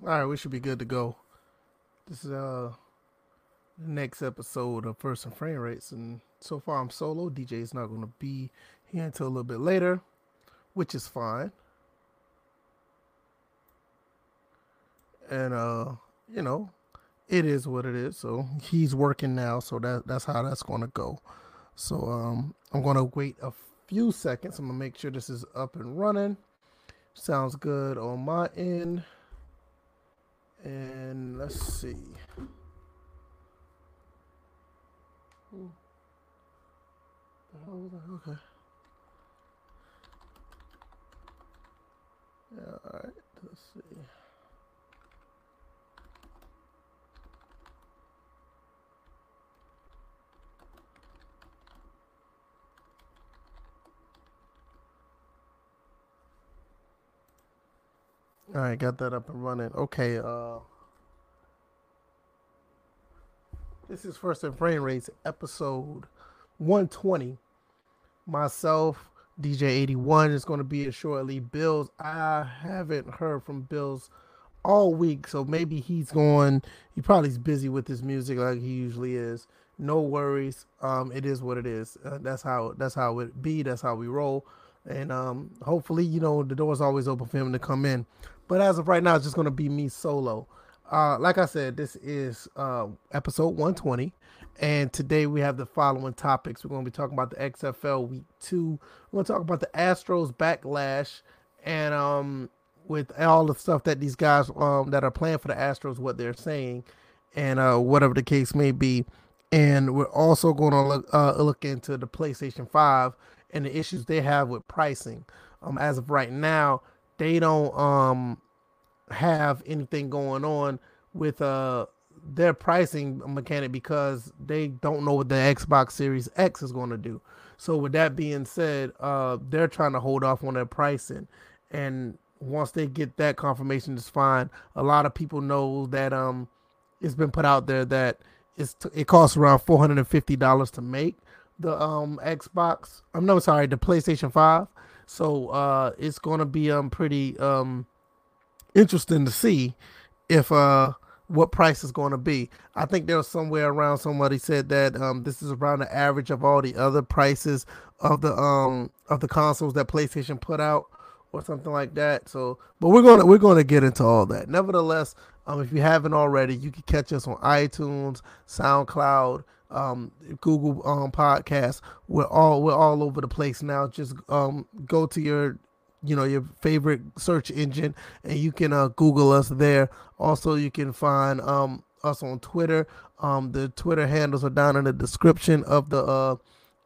All right, we should be good to go. This is uh the next episode of First and Frame Rates, and so far I'm solo. DJ is not going to be here until a little bit later, which is fine. And uh, you know, it is what it is. So he's working now, so that that's how that's going to go. So um, I'm going to wait a few seconds. I'm gonna make sure this is up and running. Sounds good on my end. And let's see. Ooh. Okay. Yeah, all right. Let's see. All right, got that up and running. Okay, uh This is First and Frame Rates episode 120. Myself, DJ81 is going to be here shortly. Bills, I haven't heard from Bills all week, so maybe he's going. He probably's busy with his music like he usually is. No worries. Um, it is what it is. Uh, that's how that's how it be. That's how we roll. And um, hopefully, you know, the door's always open for him to come in. But as of right now, it's just gonna be me solo. Uh, like I said, this is uh, episode 120, and today we have the following topics. We're going to be talking about the XFL Week Two. We're going to talk about the Astros backlash, and um, with all the stuff that these guys um, that are playing for the Astros, what they're saying, and uh, whatever the case may be. And we're also going to look uh, look into the PlayStation Five and the issues they have with pricing. Um, as of right now, they don't um have anything going on with uh their pricing mechanic because they don't know what the Xbox Series X is going to do. So with that being said, uh they're trying to hold off on their pricing and once they get that confirmation it's fine. A lot of people know that um it's been put out there that it's t- it costs around $450 to make the um Xbox. I'm no sorry, the PlayStation 5. So uh it's going to be um pretty um interesting to see if uh what price is going to be. I think there was somewhere around somebody said that um this is around the average of all the other prices of the um of the consoles that PlayStation put out or something like that. So, but we're gonna we're gonna get into all that. Nevertheless, um, if you haven't already, you can catch us on iTunes, SoundCloud, um, Google um Podcasts. We're all we're all over the place now. Just um go to your you know your favorite search engine and you can uh, google us there. Also you can find um, us on twitter. Um, the twitter handles are down in the description of the uh,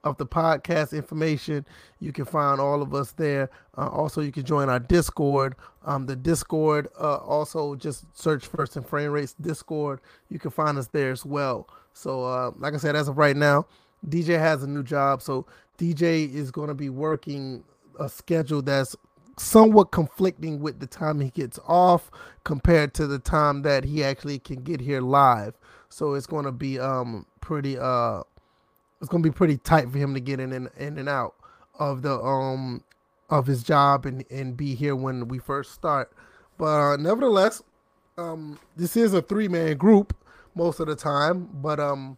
of the podcast information. You can find all of us there. Uh, also you can join our discord. Um, the discord uh, also just search first and frame rates discord. You can find us there as well so uh, like i said as of right now dj has a new job so dj is going to be working a schedule that's somewhat conflicting with the time he gets off compared to the time that he actually can get here live. So it's going to be um pretty uh it's going to be pretty tight for him to get in and in and out of the um of his job and and be here when we first start. But uh, nevertheless, um this is a three man group most of the time, but um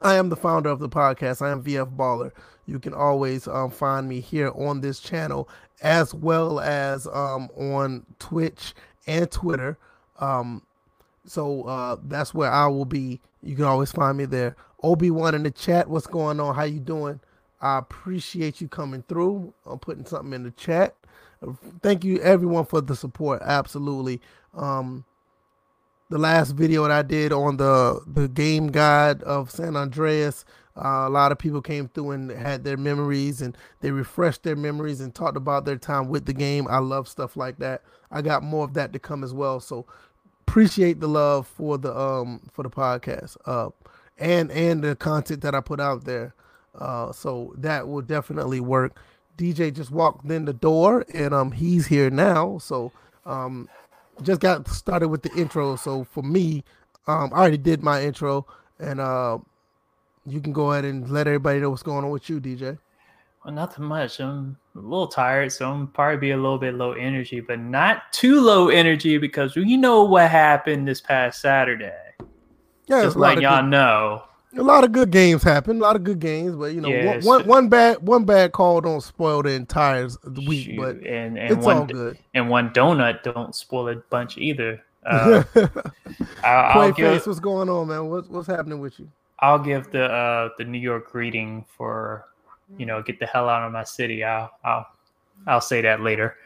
I am the founder of the podcast. I am VF Baller. You can always um, find me here on this channel as well as um, on Twitch and Twitter. Um, so uh, that's where I will be. You can always find me there. Obi Wan in the chat. What's going on? How you doing? I appreciate you coming through. I'm putting something in the chat. Thank you everyone for the support. Absolutely. Um, the last video that I did on the the game guide of San Andreas. Uh, a lot of people came through and had their memories and they refreshed their memories and talked about their time with the game. I love stuff like that. I got more of that to come as well. So appreciate the love for the um for the podcast uh and and the content that I put out there. Uh, so that will definitely work. DJ just walked in the door and um he's here now. So um just got started with the intro. So for me, um, I already did my intro, and uh, you can go ahead and let everybody know what's going on with you, DJ. Well, nothing much. I'm a little tired, so I'm probably be a little bit low energy, but not too low energy because you know what happened this past Saturday. Yeah, just letting y'all good, know. A lot of good games happen. A lot of good games, but you know, yeah, one, one, one bad one bad call don't spoil the entire week. Shoot, but and, and it's one, all good. And one donut don't spoil a bunch either. Uh, give, face, what's going on, man? What's what's happening with you? I'll give the uh, the New York greeting for you know get the hell out of my city. I'll I'll I'll say that later.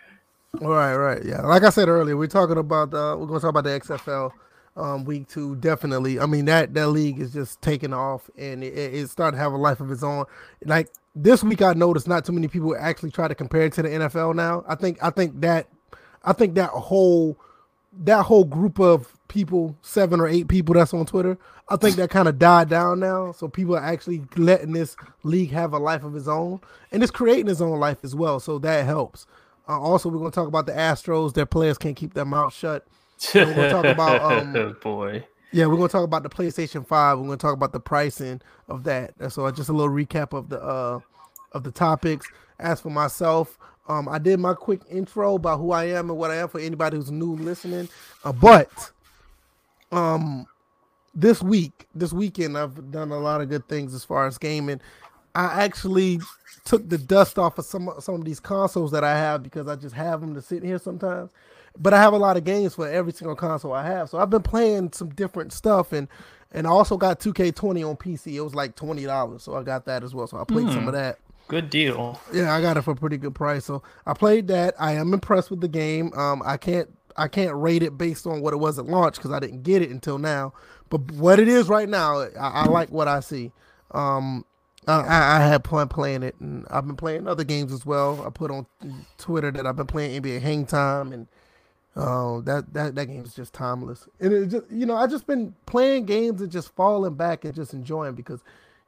All right, right, yeah. Like I said earlier, we're talking about uh, we're going to talk about the XFL um, week two. Definitely, I mean that that league is just taking off and it, it starting to have a life of its own. Like this week, I noticed not too many people actually try to compare it to the NFL. Now, I think I think that I think that whole that whole group of people, seven or eight people that's on Twitter, I think that kind of died down now. So people are actually letting this league have a life of its own, and it's creating its own life as well. So that helps. Uh, also, we're going to talk about the Astros. Their players can't keep their mouth shut. We're going to talk about um, oh boy. Yeah, we're going to talk about the PlayStation Five. We're going to talk about the pricing of that. So just a little recap of the uh of the topics. As for myself, um, I did my quick intro about who I am and what I am for anybody who's new listening. Uh, but um, this week, this weekend, I've done a lot of good things as far as gaming. I actually took the dust off of some some of these consoles that I have because I just have them to sit here sometimes. But I have a lot of games for every single console I have, so I've been playing some different stuff and and I also got 2K20 on PC. It was like twenty dollars, so I got that as well. So I played mm. some of hmm. that. Good deal. Yeah, I got it for a pretty good price. So I played that. I am impressed with the game. Um, I can't I can't rate it based on what it was at launch because I didn't get it until now. But what it is right now, I, I like what I see. Um, I, I had fun playing it, and I've been playing other games as well. I put on Twitter that I've been playing NBA Hang Time, and uh, that that that game is just timeless. And it just you know I just been playing games and just falling back and just enjoying because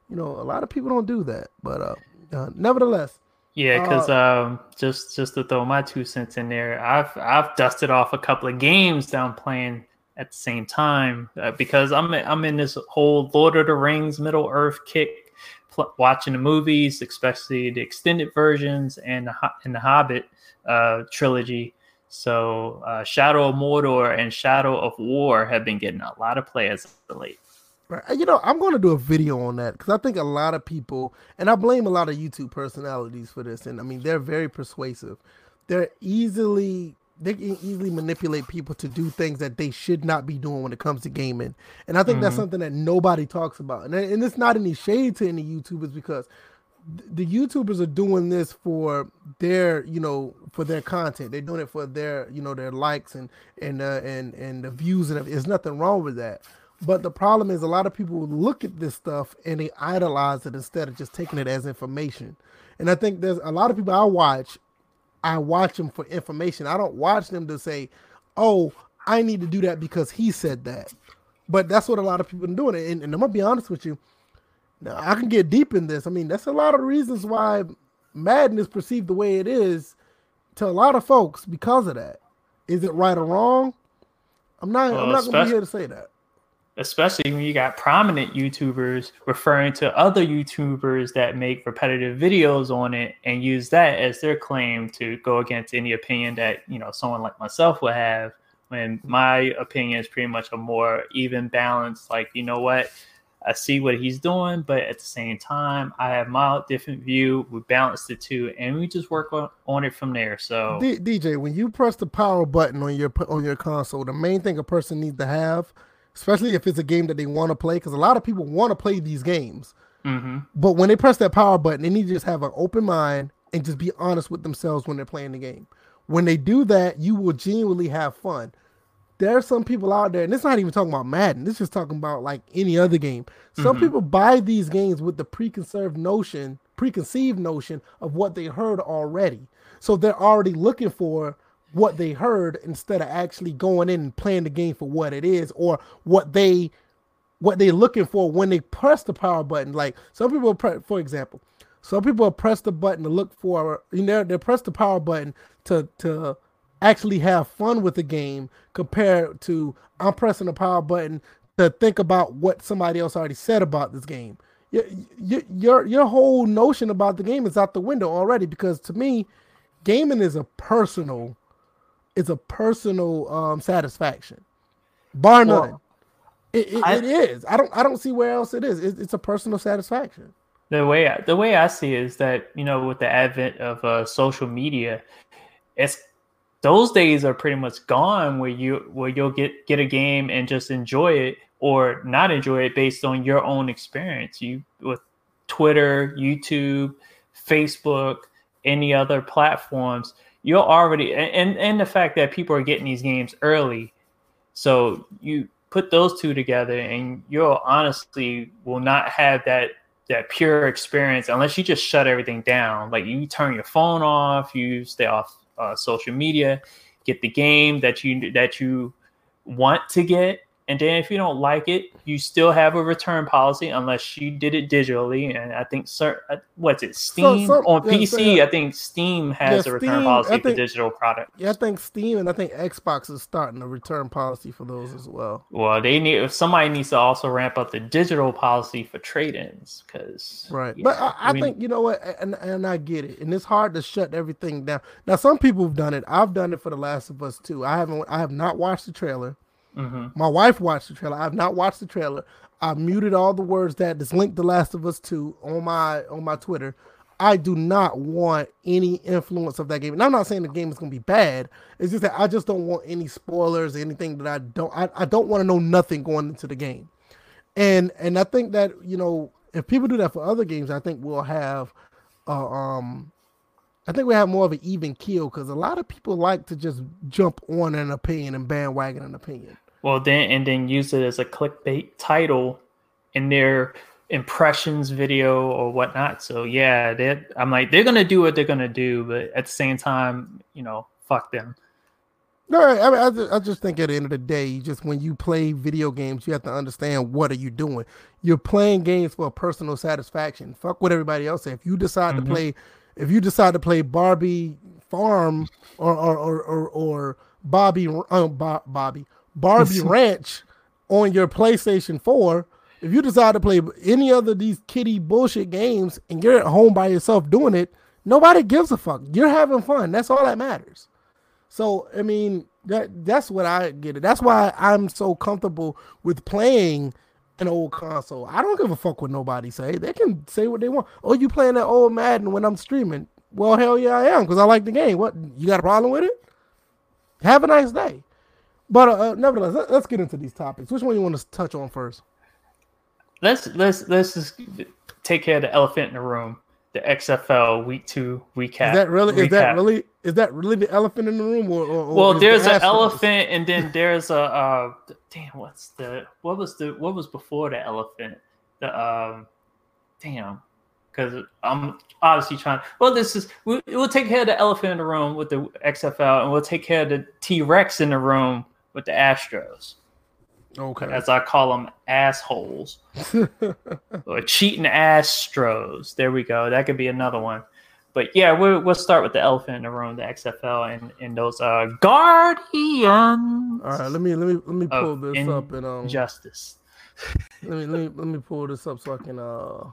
you know a lot of people don't do that. But uh, uh, nevertheless, yeah, because uh, um, just just to throw my two cents in there, I've I've dusted off a couple of games that I'm playing at the same time uh, because I'm I'm in this whole Lord of the Rings Middle Earth kick, pl- watching the movies, especially the extended versions and the and the Hobbit uh, trilogy. So uh, Shadow of Mordor and Shadow of War have been getting a lot of play as of late. Right. You know, I'm going to do a video on that because I think a lot of people, and I blame a lot of YouTube personalities for this. And I mean, they're very persuasive. They're easily they can easily manipulate people to do things that they should not be doing when it comes to gaming. And I think mm-hmm. that's something that nobody talks about. And and it's not any shade to any YouTubers because the YouTubers are doing this for their, you know, for their content. They're doing it for their, you know, their likes and and uh, and and the views and there's nothing wrong with that. But the problem is a lot of people look at this stuff and they idolize it instead of just taking it as information. And I think there's a lot of people I watch, I watch them for information. I don't watch them to say, "Oh, I need to do that because he said that." But that's what a lot of people are doing. And, and I'm gonna be honest with you. Now, I can get deep in this. I mean, that's a lot of reasons why Madden is perceived the way it is to a lot of folks because of that. Is it right or wrong? I'm not. Well, I'm not gonna be here to say that especially when you got prominent YouTubers referring to other YouTubers that make repetitive videos on it and use that as their claim to go against any opinion that you know someone like myself would have. When my opinion is pretty much a more even balance, like you know what, I see what he's doing, but at the same time, I have my different view. We balance the two, and we just work on, on it from there. So, D- DJ, when you press the power button on your on your console, the main thing a person needs to have especially if it's a game that they want to play, because a lot of people want to play these games. Mm-hmm. But when they press that power button, they need to just have an open mind and just be honest with themselves when they're playing the game. When they do that, you will genuinely have fun. There are some people out there, and it's not even talking about Madden. This is talking about like any other game. Some mm-hmm. people buy these games with the preconceived notion, preconceived notion of what they heard already. So they're already looking for what they heard instead of actually going in and playing the game for what it is or what they what they're looking for when they press the power button. Like some people, press, for example, some people press the button to look for you know they press the power button to to actually have fun with the game compared to I'm pressing the power button to think about what somebody else already said about this game. your your your whole notion about the game is out the window already because to me, gaming is a personal, it's a personal um, satisfaction, bar none. Well, it, it, I, it is. I don't I don't see where else it is. It, it's a personal satisfaction. The way I, the way I see it is that you know with the advent of uh, social media, it's those days are pretty much gone where you where you'll get get a game and just enjoy it or not enjoy it based on your own experience. You with Twitter, YouTube, Facebook, any other platforms, you're already and and the fact that people are getting these games early, so you put those two together and you'll honestly will not have that that pure experience unless you just shut everything down. Like you turn your phone off, you stay off uh, social media, get the game that you that you want to get, and then if you don't like it, you still have a return policy unless you did it digitally. And I think, sir, uh, what's it, Steam so, so, on yeah, PC? So. I think Steam has yeah, a return Steam, policy think, for digital product. Yeah, I think Steam and I think Xbox is starting a return policy for those as well. Well, they need if somebody needs to also ramp up the digital policy for trade-ins because right. Yeah, but I, I, I mean, think you know what, and and I get it, and it's hard to shut everything down. Now, some people have done it. I've done it for The Last of Us too. I haven't. I have not watched the trailer. Mm-hmm. My wife watched the trailer. I have not watched the trailer. I muted all the words that is linked The Last of Us 2 on my on my Twitter. I do not want any influence of that game. And I'm not saying the game is gonna be bad. It's just that I just don't want any spoilers, anything that I don't I, I don't want to know nothing going into the game. And and I think that, you know, if people do that for other games, I think we'll have uh, um I think we have more of an even keel because a lot of people like to just jump on an opinion and bandwagon an opinion. Well, then and then use it as a clickbait title in their impressions video or whatnot. So yeah, they I'm like they're gonna do what they're gonna do, but at the same time, you know, fuck them. No, I, mean, I, just, I just think at the end of the day, just when you play video games, you have to understand what are you doing. You're playing games for personal satisfaction. Fuck what everybody else says. If you decide mm-hmm. to play, if you decide to play Barbie Farm or or or or, or Bobby uh, Bobby Barbie Ranch on your PlayStation 4, if you decide to play any other of these kitty bullshit games and you're at home by yourself doing it, nobody gives a fuck. You're having fun. That's all that matters. So I mean that that's what I get it. That's why I'm so comfortable with playing an old console. I don't give a fuck what nobody say. They can say what they want. Oh, you playing that old Madden when I'm streaming? Well, hell yeah, I am because I like the game. What you got a problem with it? Have a nice day. But uh, nevertheless, let, us get into these topics. Which one do you want to touch on first? Let's let's let's just take care of the elephant in the room. The XFL Week Two recap. Is that really? Recap. Is that really? Is that really the elephant in the room? Or, or well, there's the an elephant, and then there's a uh, damn. What's the what was the what was before the elephant? The um, damn because I'm obviously trying. Well, this is we, will take care of the elephant in the room with the XFL, and we'll take care of the T Rex in the room with the Astros. Okay. As I call them, assholes. or cheating Astros. There we go. That could be another one. But yeah, we'll, we'll start with the elephant in the room, the XFL, and, and those uh, Guardians. All right, let me let me let me pull this up and um justice. let me let me let me pull this up so I can uh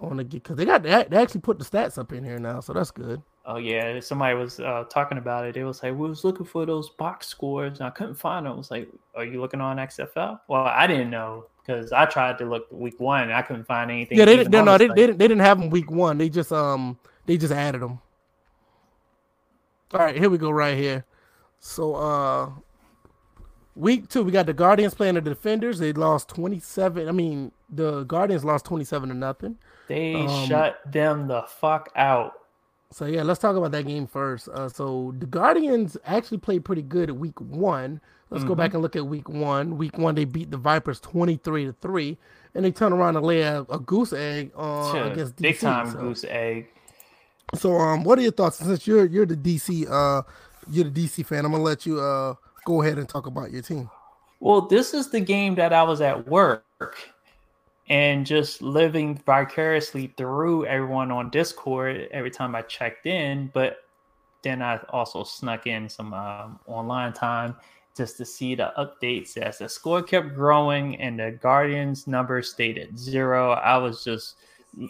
I want to get because they got they actually put the stats up in here now, so that's good. Oh yeah, somebody was uh, talking about it. They was like, "We was looking for those box scores, and I couldn't find them." I was like, "Are you looking on XFL?" Well, I didn't know because I tried to look week one, and I couldn't find anything. Yeah, they didn't. No, they, they, didn't. They didn't have them week one. They just um they just added them. All right, here we go. Right here. So uh, week two, we got the Guardians playing the Defenders. They lost twenty seven. I mean, the Guardians lost twenty seven to nothing. They um, shut them the fuck out. So yeah, let's talk about that game first. Uh, so the Guardians actually played pretty good at week one. Let's mm-hmm. go back mm-hmm. and look at week one. Week one, they beat the Vipers twenty three to three, and they turn around and lay a, a goose egg uh, sure. against DC. Big time so. goose egg. So um, what are your thoughts? Since you're you're the DC uh you're the DC fan, I'm gonna let you uh go ahead and talk about your team. Well, this is the game that I was at work and just living vicariously through everyone on Discord every time I checked in. But then I also snuck in some um, online time just to see the updates as the score kept growing and the Guardians number stayed at zero. I was just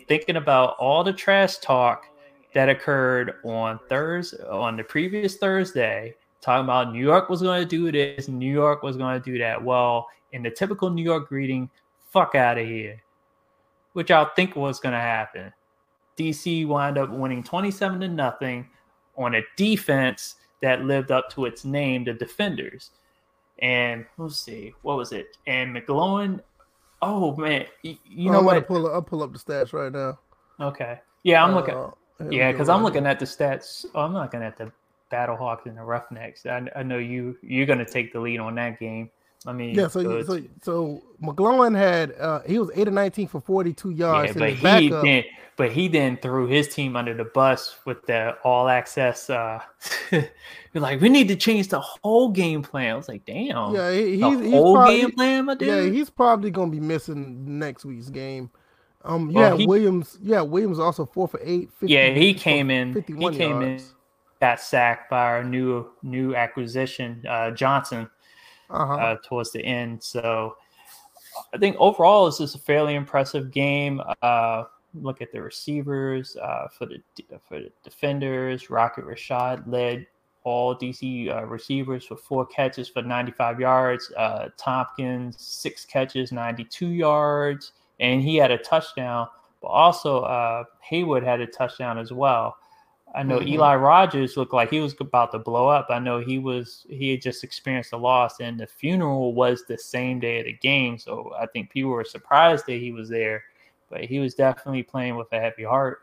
thinking about all the trash talk that occurred on Thursday on the previous Thursday, talking about New York was going to do this, New York was going to do that. Well, in the typical New York greeting, fuck out of here, which I think was going to happen. DC wound up winning 27 to nothing on a defense that lived up to its name, the Defenders. And let's see, what was it? And McGloin. Oh man, you, you know I'm what? Pull up, I'll pull up the stats right now. Okay, yeah, I'm looking. Uh, Yeah, because I'm looking at the stats. Oh, I'm not looking at the Battlehawks and the Roughnecks. I, I know you you're gonna take the lead on that game. Let mean, Yeah, so so so McGloin had uh he was eight of nineteen for forty two yards. yeah, but he backup- then but he then threw his team under the bus with the all access. uh You're like, we need to change the whole game plan. I was like, damn. yeah, he, the he's, he's whole probably, game plan, my dude. Yeah, he's probably gonna be missing next week's game. Um, Well, yeah, he- Williams. Yeah, Williams also four for eight. 50, yeah, he came in. He 51 came in, yards. got sacked by our new new acquisition, uh, Johnson. Uh-huh. uh, towards the end. So I think overall this is a fairly impressive game. Uh, look at the receivers uh, for the for the defenders. Rocket Rashad led all DC uh, receivers for four catches for 95 yards. Uh, Tompkins six catches, 92 yards, and he had a touchdown. But also uh, Haywood had a touchdown as well. I know Mhm. Eli Rogers looked like he was about to blow up. I know he was he had just experienced a loss, and the funeral was the same day of the game. So I think people were surprised that he was there, but he was definitely playing with a heavy heart.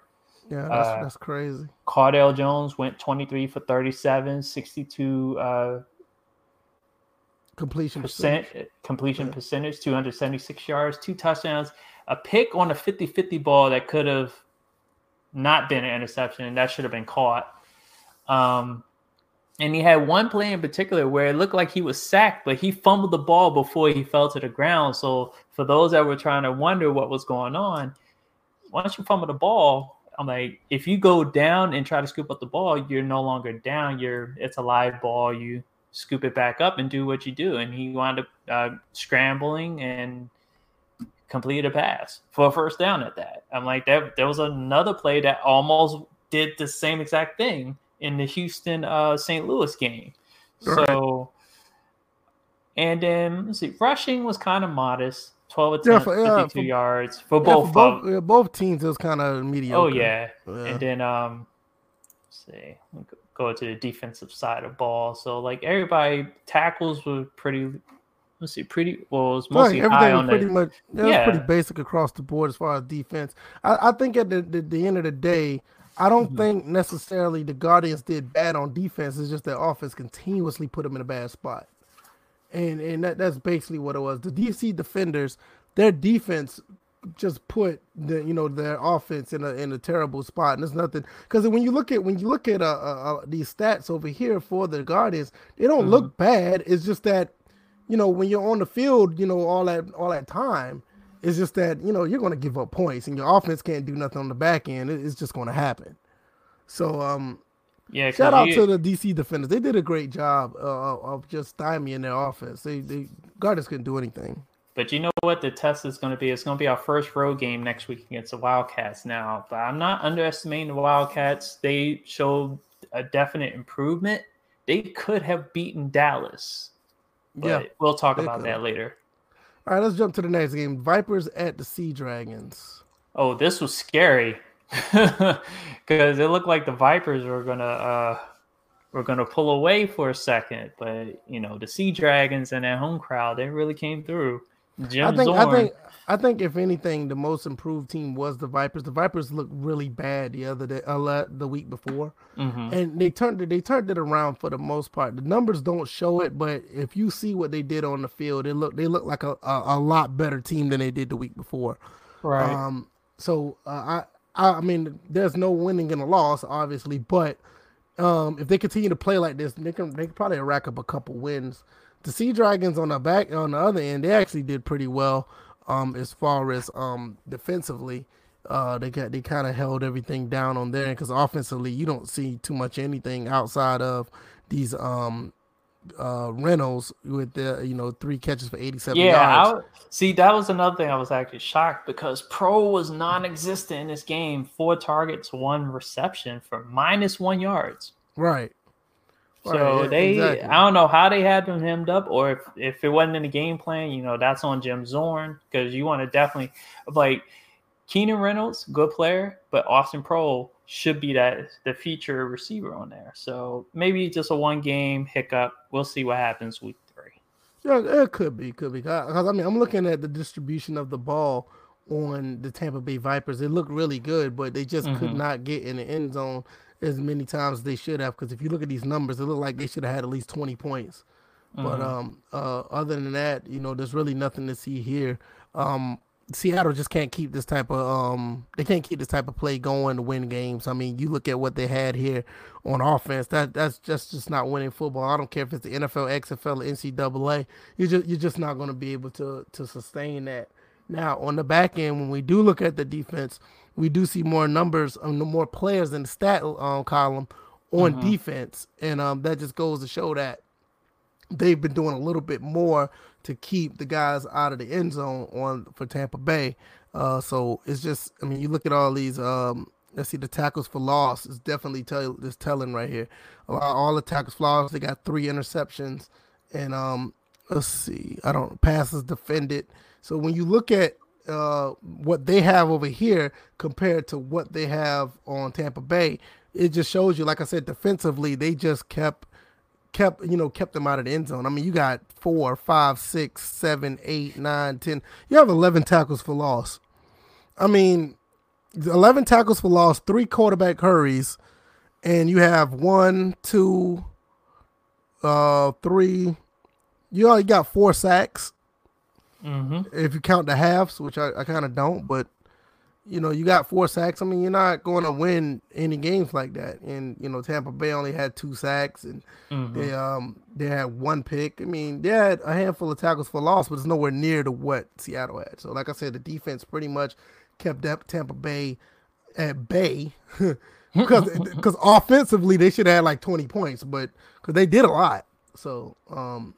yeah, that's, uh, that's crazy. Cardale Jones went 23 for 37, 62 uh, Completion percent percentage. completion Yeah. percentage, 276 yards, two touchdowns, a pick on a 50-50 ball that could have not been an interception, and that should have been caught. Um, and he had one play in particular where it looked like he was sacked, but he fumbled the ball before he fell to the ground. So for those that were trying to wonder what was going on, once you fumble the ball, I'm like, if you go down and try to scoop up the ball, you're no longer down. You're it's a live ball. You scoop it back up and do what you do. And he wound up uh, scrambling and completed a pass for a first down at that. I'm like, that there was another play that almost did the same exact thing in the Houston uh, St. Louis game. So, and then let's see, rushing was kind of modest 12 Yeah, attempts, for- yeah, 52 for- yards for Yeah, both. for both, yeah, both teams it was kind of mediocre. oh, yeah. Yeah. And then, um, let's see, go to the defensive side of ball. So, like, everybody, tackles were pretty, let's see, pretty, well, it was Right, mostly high everything was pretty the, much yeah, was Yeah. pretty basic across the board as far as defense. I, I think at the, the, the end of the day, I don't Mhm. think necessarily the Guardians did bad on defense. It's just their offense continuously put them in a bad spot, and and that, that's basically what it was. The DC defenders, their defense just put the you know their offense in a in a terrible spot, and there's nothing because when you look at when you look at uh, uh, uh, these stats over here for the Guardians, they don't look bad. It's just that you know when you're on the field, you know all that all that time. It's just that you know you're going to give up points, and your offense can't do nothing on the back end. It- It's just going to happen. So um, yeah, shout out you- to the DC defenders. They did a great job uh, of just stymieing their offense. They they Guardians couldn't do anything. But you know what the test is going to be? It's going to be our first road game next week against the Wildcats now. But I'm not underestimating the Wildcats. They showed a definite improvement. They could have beaten Dallas. But Yeah, we'll talk about could. that later. All right, let's jump to the next game. Vipers at the Sea Dragons. Oh, this was scary because it looked like the Vipers were gonna uh, were gonna pull away for a second, but you know the Sea Dragons and that home crowd they really came through. Jim I think Zorn, I think I think if anything, the most improved team was the Vipers. The Vipers looked really bad the other day, uh, the week before, Mhm. and they turned it they turned it around for the most part. The numbers don't show it, but if you see what they did on the field, it look they look like a, a, a lot better team than they did the week before. right. Um, so uh, I, I, I mean, there's no winning in a loss, obviously, but um, if they continue to play like this, they can they can probably rack up a couple wins. The Sea Dragons on the back on the other end, they actually did pretty well um, as far as um, defensively. Uh, they got they kind of held everything down on there because offensively, you don't see too much anything outside of these um uh, Reynolds with the you know three catches for 87 yeah, yards. I, see that was another thing I was actually shocked because Proehl was non-existent in this game. Four targets, one reception for minus one yards. Right. So they, exactly. I don't know how they had them hemmed up, or if, if it wasn't in the game plan, you know, that's on Jim Zorn because you want to definitely like Keenan Reynolds, good player, but Austin Proehl should be that the feature receiver on there. So maybe just a one game hiccup. We'll see what happens week three. Yeah, it could be, could be. Because I mean, I'm looking at the distribution of the ball on the Tampa Bay Vipers. It looked really good, but they just could Mhm. not get in the end zone as many times as they should have. Because if you look at these numbers, it looked like they should have had at least 20 points. But Mhm. um, uh, other than that, you know, there's really nothing to see here. Um, Seattle just can't keep this type of um, they can't keep this type of play going to win games. I mean, you look at what they had here on offense. That that's just just not winning football. I don't care if it's the NFL, XFL, or NCAA. You just you're just not going to be able to to sustain that. Now on the back end, when we do look at the defense, we do see more numbers, um, more players in the stat um, column on Mhm. defense, and um, that just goes to show that they've been doing a little bit more to keep the guys out of the end zone on for Tampa Bay. Uh, so it's just, I mean, you look at all these. Um, let's see, the tackles for loss is definitely tell is telling right here. All- All the tackles for loss, they got three interceptions, and um, let's see, I don't passes defended. So when you look at uh, what they have over here compared to what they have on Tampa Bay, it just shows you, like I said, defensively, they just kept kept you know kept them out of the end zone. I mean, you got four, five, six, seven, eight, nine, ten. You have eleven tackles for loss. I mean, eleven tackles for loss, three quarterback hurries, and you have one, two, uh, three. You only got four sacks Mhm. if you count the halves, which I, I kind of don't, but you know, you got four sacks. I mean, you're not going to win any games like that. And you know, Tampa Bay only had two sacks, and Mhm. they um they had one pick. I mean, they had a handful of tackles for loss, but it's nowhere near to what Seattle had. So, like I said, the defense pretty much kept that Tampa Bay at bay because because offensively they should have had like 20 points, but because they did a lot. So, um,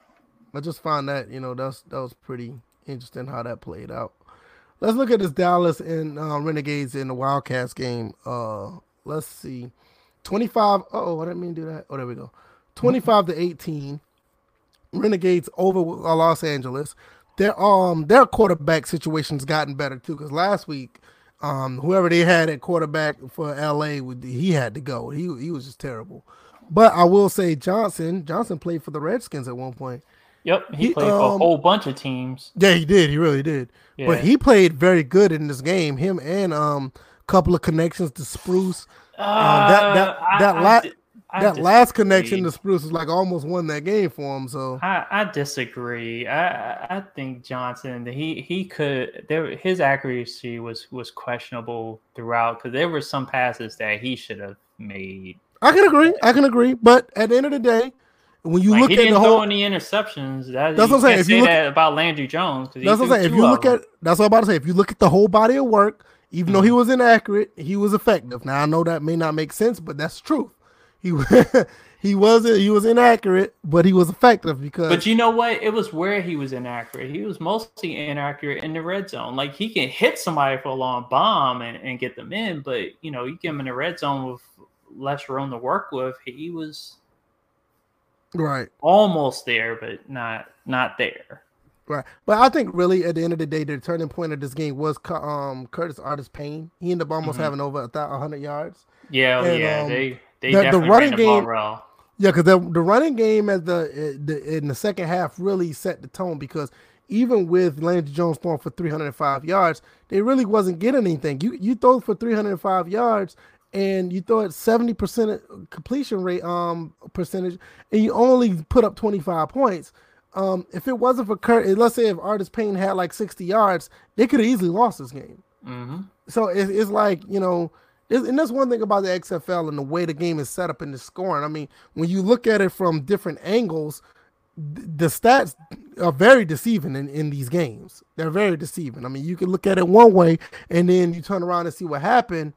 I just find that you know that's that was pretty interesting how that played out. Let's look at this Dallas and uh, Renegades in the Wildcats game. Uh, let's see, twenty five. Oh, I didn't mean to do that. Oh, there we go. Twenty five to eighteen. Renegades over uh, Los Angeles. Their um their quarterback situation's gotten better too. Because last week, um whoever they had at quarterback for LA, he had to go. He he was just terrible. But I will say Johnson Johnson played for the Redskins at one point. Yep, he, He, played for a um, whole bunch of teams. Yeah, he did. He really did. Yeah. But he played very good in this game. Him and um couple of connections to Spruce. Uh, that- that- that I la- di- I that last connection to. Spruce was like almost won that game for him. So I, I disagree. I I- I think Johnson he he could there his accuracy was was questionable throughout because there were some passes that he should have made. I can agree. I can agree. But at the end of the day, when you Like, look he at didn't the throw any interceptions. That, That's what I'm saying. If you look- that about Landry Jones that's what I'm saying. If you look at that's what I'm about to say. If you look at the whole body of work, even though he mm-hmm. was inaccurate, he was effective. Now I know that may not make sense, but that's true. He he wasn't he was inaccurate, but he was effective because But you know what? It was where he was inaccurate. He was mostly inaccurate in the red zone. Like he can hit somebody for a long bomb and, and get them in, but you know, you get him in the red zone with less room to work with. He was right. almost there, but not not there. Right, but I think really at the end of the day, the turning point of this game was um Curtis Artis-Payne. He ended up almost Mhm. having over a 100 yards. Yeah, oh, And, yeah, um, they they the- the running ran the ball game- well. Yeah, because the the running game at the, the in the second half really set the tone because even with Landry Jones throwing for 305 yards, they really wasn't getting anything. You you throw for 305 yards and you throw at 70 percent completion rate um percentage, and you only put up 25 points. Um, if it wasn't for Kurt, let's say if Artis-Payne had like 60 yards, they could have easily lost this game. hmm So it, it's like you know, and that's one thing about the XFL and the way the game is set up in the scoring. I mean, when you look at it from different angles, the stats are very deceiving in, in these games. They're very deceiving. I mean, you can look at it one way and then you turn around and see what happened,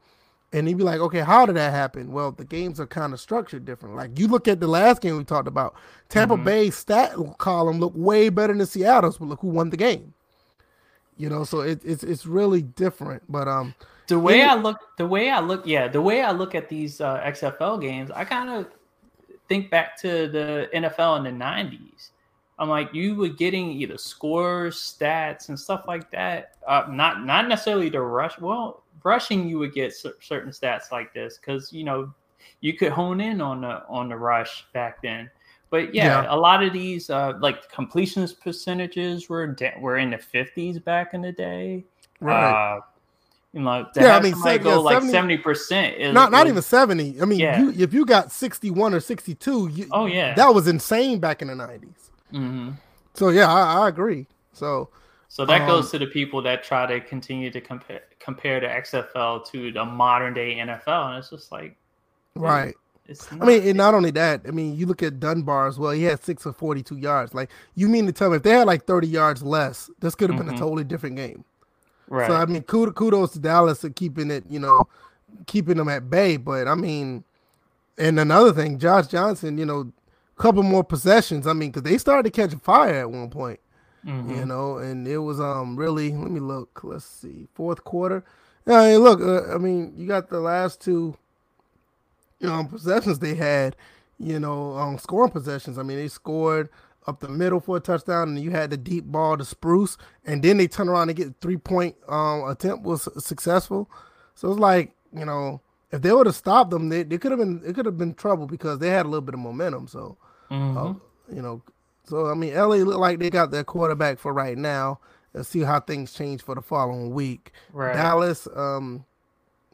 And he'd be like, okay, how did that happen? Well, the games are kind of structured different. Like you look at the last game we talked about, Tampa mm-hmm. Bay stat column looked way better than Seattle's, but look who won the game. You know, so it, it's it's really different. But um, the way it, I look, the way I look, yeah, the way I look at these uh, XFL games, I kind of think back to the NFL in the '90s. I'm like, you were getting either scores, stats, and stuff like that. Uh, not not necessarily the rush. Well, rushing you would get certain stats like this because you know you could hone in on the on the rush back then. But yeah, yeah. a lot of these uh, like completions percentages were were in the fifties back in the day. Right. Uh, you know, yeah, I mean, go yeah, like seventy percent. Not not even seventy. I mean, yeah. you, if you got sixty one or sixty two, oh yeah, that was insane back in the 90s mm-hmm. So yeah, I, I agree. So so that um, goes to the people that try to continue to compare compare the XFL to the modern day NFL, and it's just like, right. It's not, I mean, and not only that, I mean, you look at Dunbar as well. He had six of forty-two yards. Like, you mean to tell me if they had like thirty yards less, this could have mm-hmm. been a mm-hmm. totally different game. Right. So I mean, kudos to Dallas for keeping it, you know, keeping them at bay. But I mean, and another thing, Josh Johnson, you know, a couple more possessions. I mean, because they started to catch fire at one point. Mm-hmm. You know, and it was um really. Let me look. Let's see, fourth quarter. Yeah, look. Uh, I mean, you got the last two, you know, possessions they had. You know, um, scoring possessions. I mean, they scored up the middle for a touchdown, and you had the deep ball to Spruce, and then they turn around and get three point um attempt was successful. So it's like you know, if they would have stopped them, they, they could have been it could have been trouble because they had a little bit of momentum. So, mm-hmm. uh, you know, so I mean, LA look like they got their quarterback for right now. Let's see how things change for the following week. Right. Dallas, um,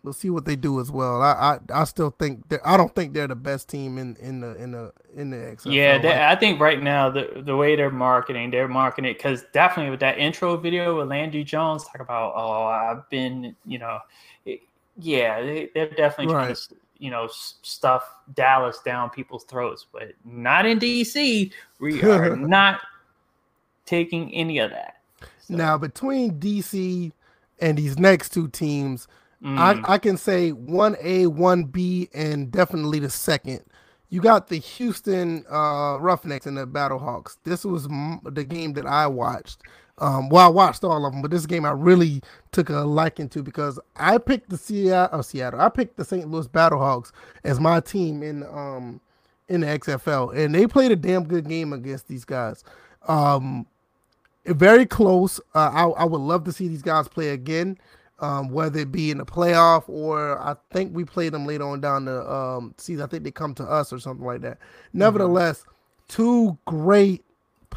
we'll see what they do as well. I I, I still think I don't think they're the best team in in the in the in the XFL. Yeah, they, I think right now the the way they're marketing, they're marketing it because definitely with that intro video with Landry Jones talk about oh I've been you know, it, yeah they, are definitely right. trying to you know stuff Dallas down people's throats, but not in DC. We are not taking any of that. So. Now between DC and these next two teams, mm. I, I can say one A, one B, and definitely the second. You got the Houston uh, Roughnecks and the Battlehawks. This was m- the game that I watched. Um, well, I watched all of them, but this game I really took a liking to because I picked the Seattle, oh, Seattle. I picked the St. Louis Battlehawks as my team in um in the XFL, and they played a damn good game against these guys. Um, very close. Uh, I, I would love to see these guys play again, um, whether it be in the playoff or I think we played them later on down the um, season. I think they come to us or something like that. Mm-hmm. Nevertheless, two great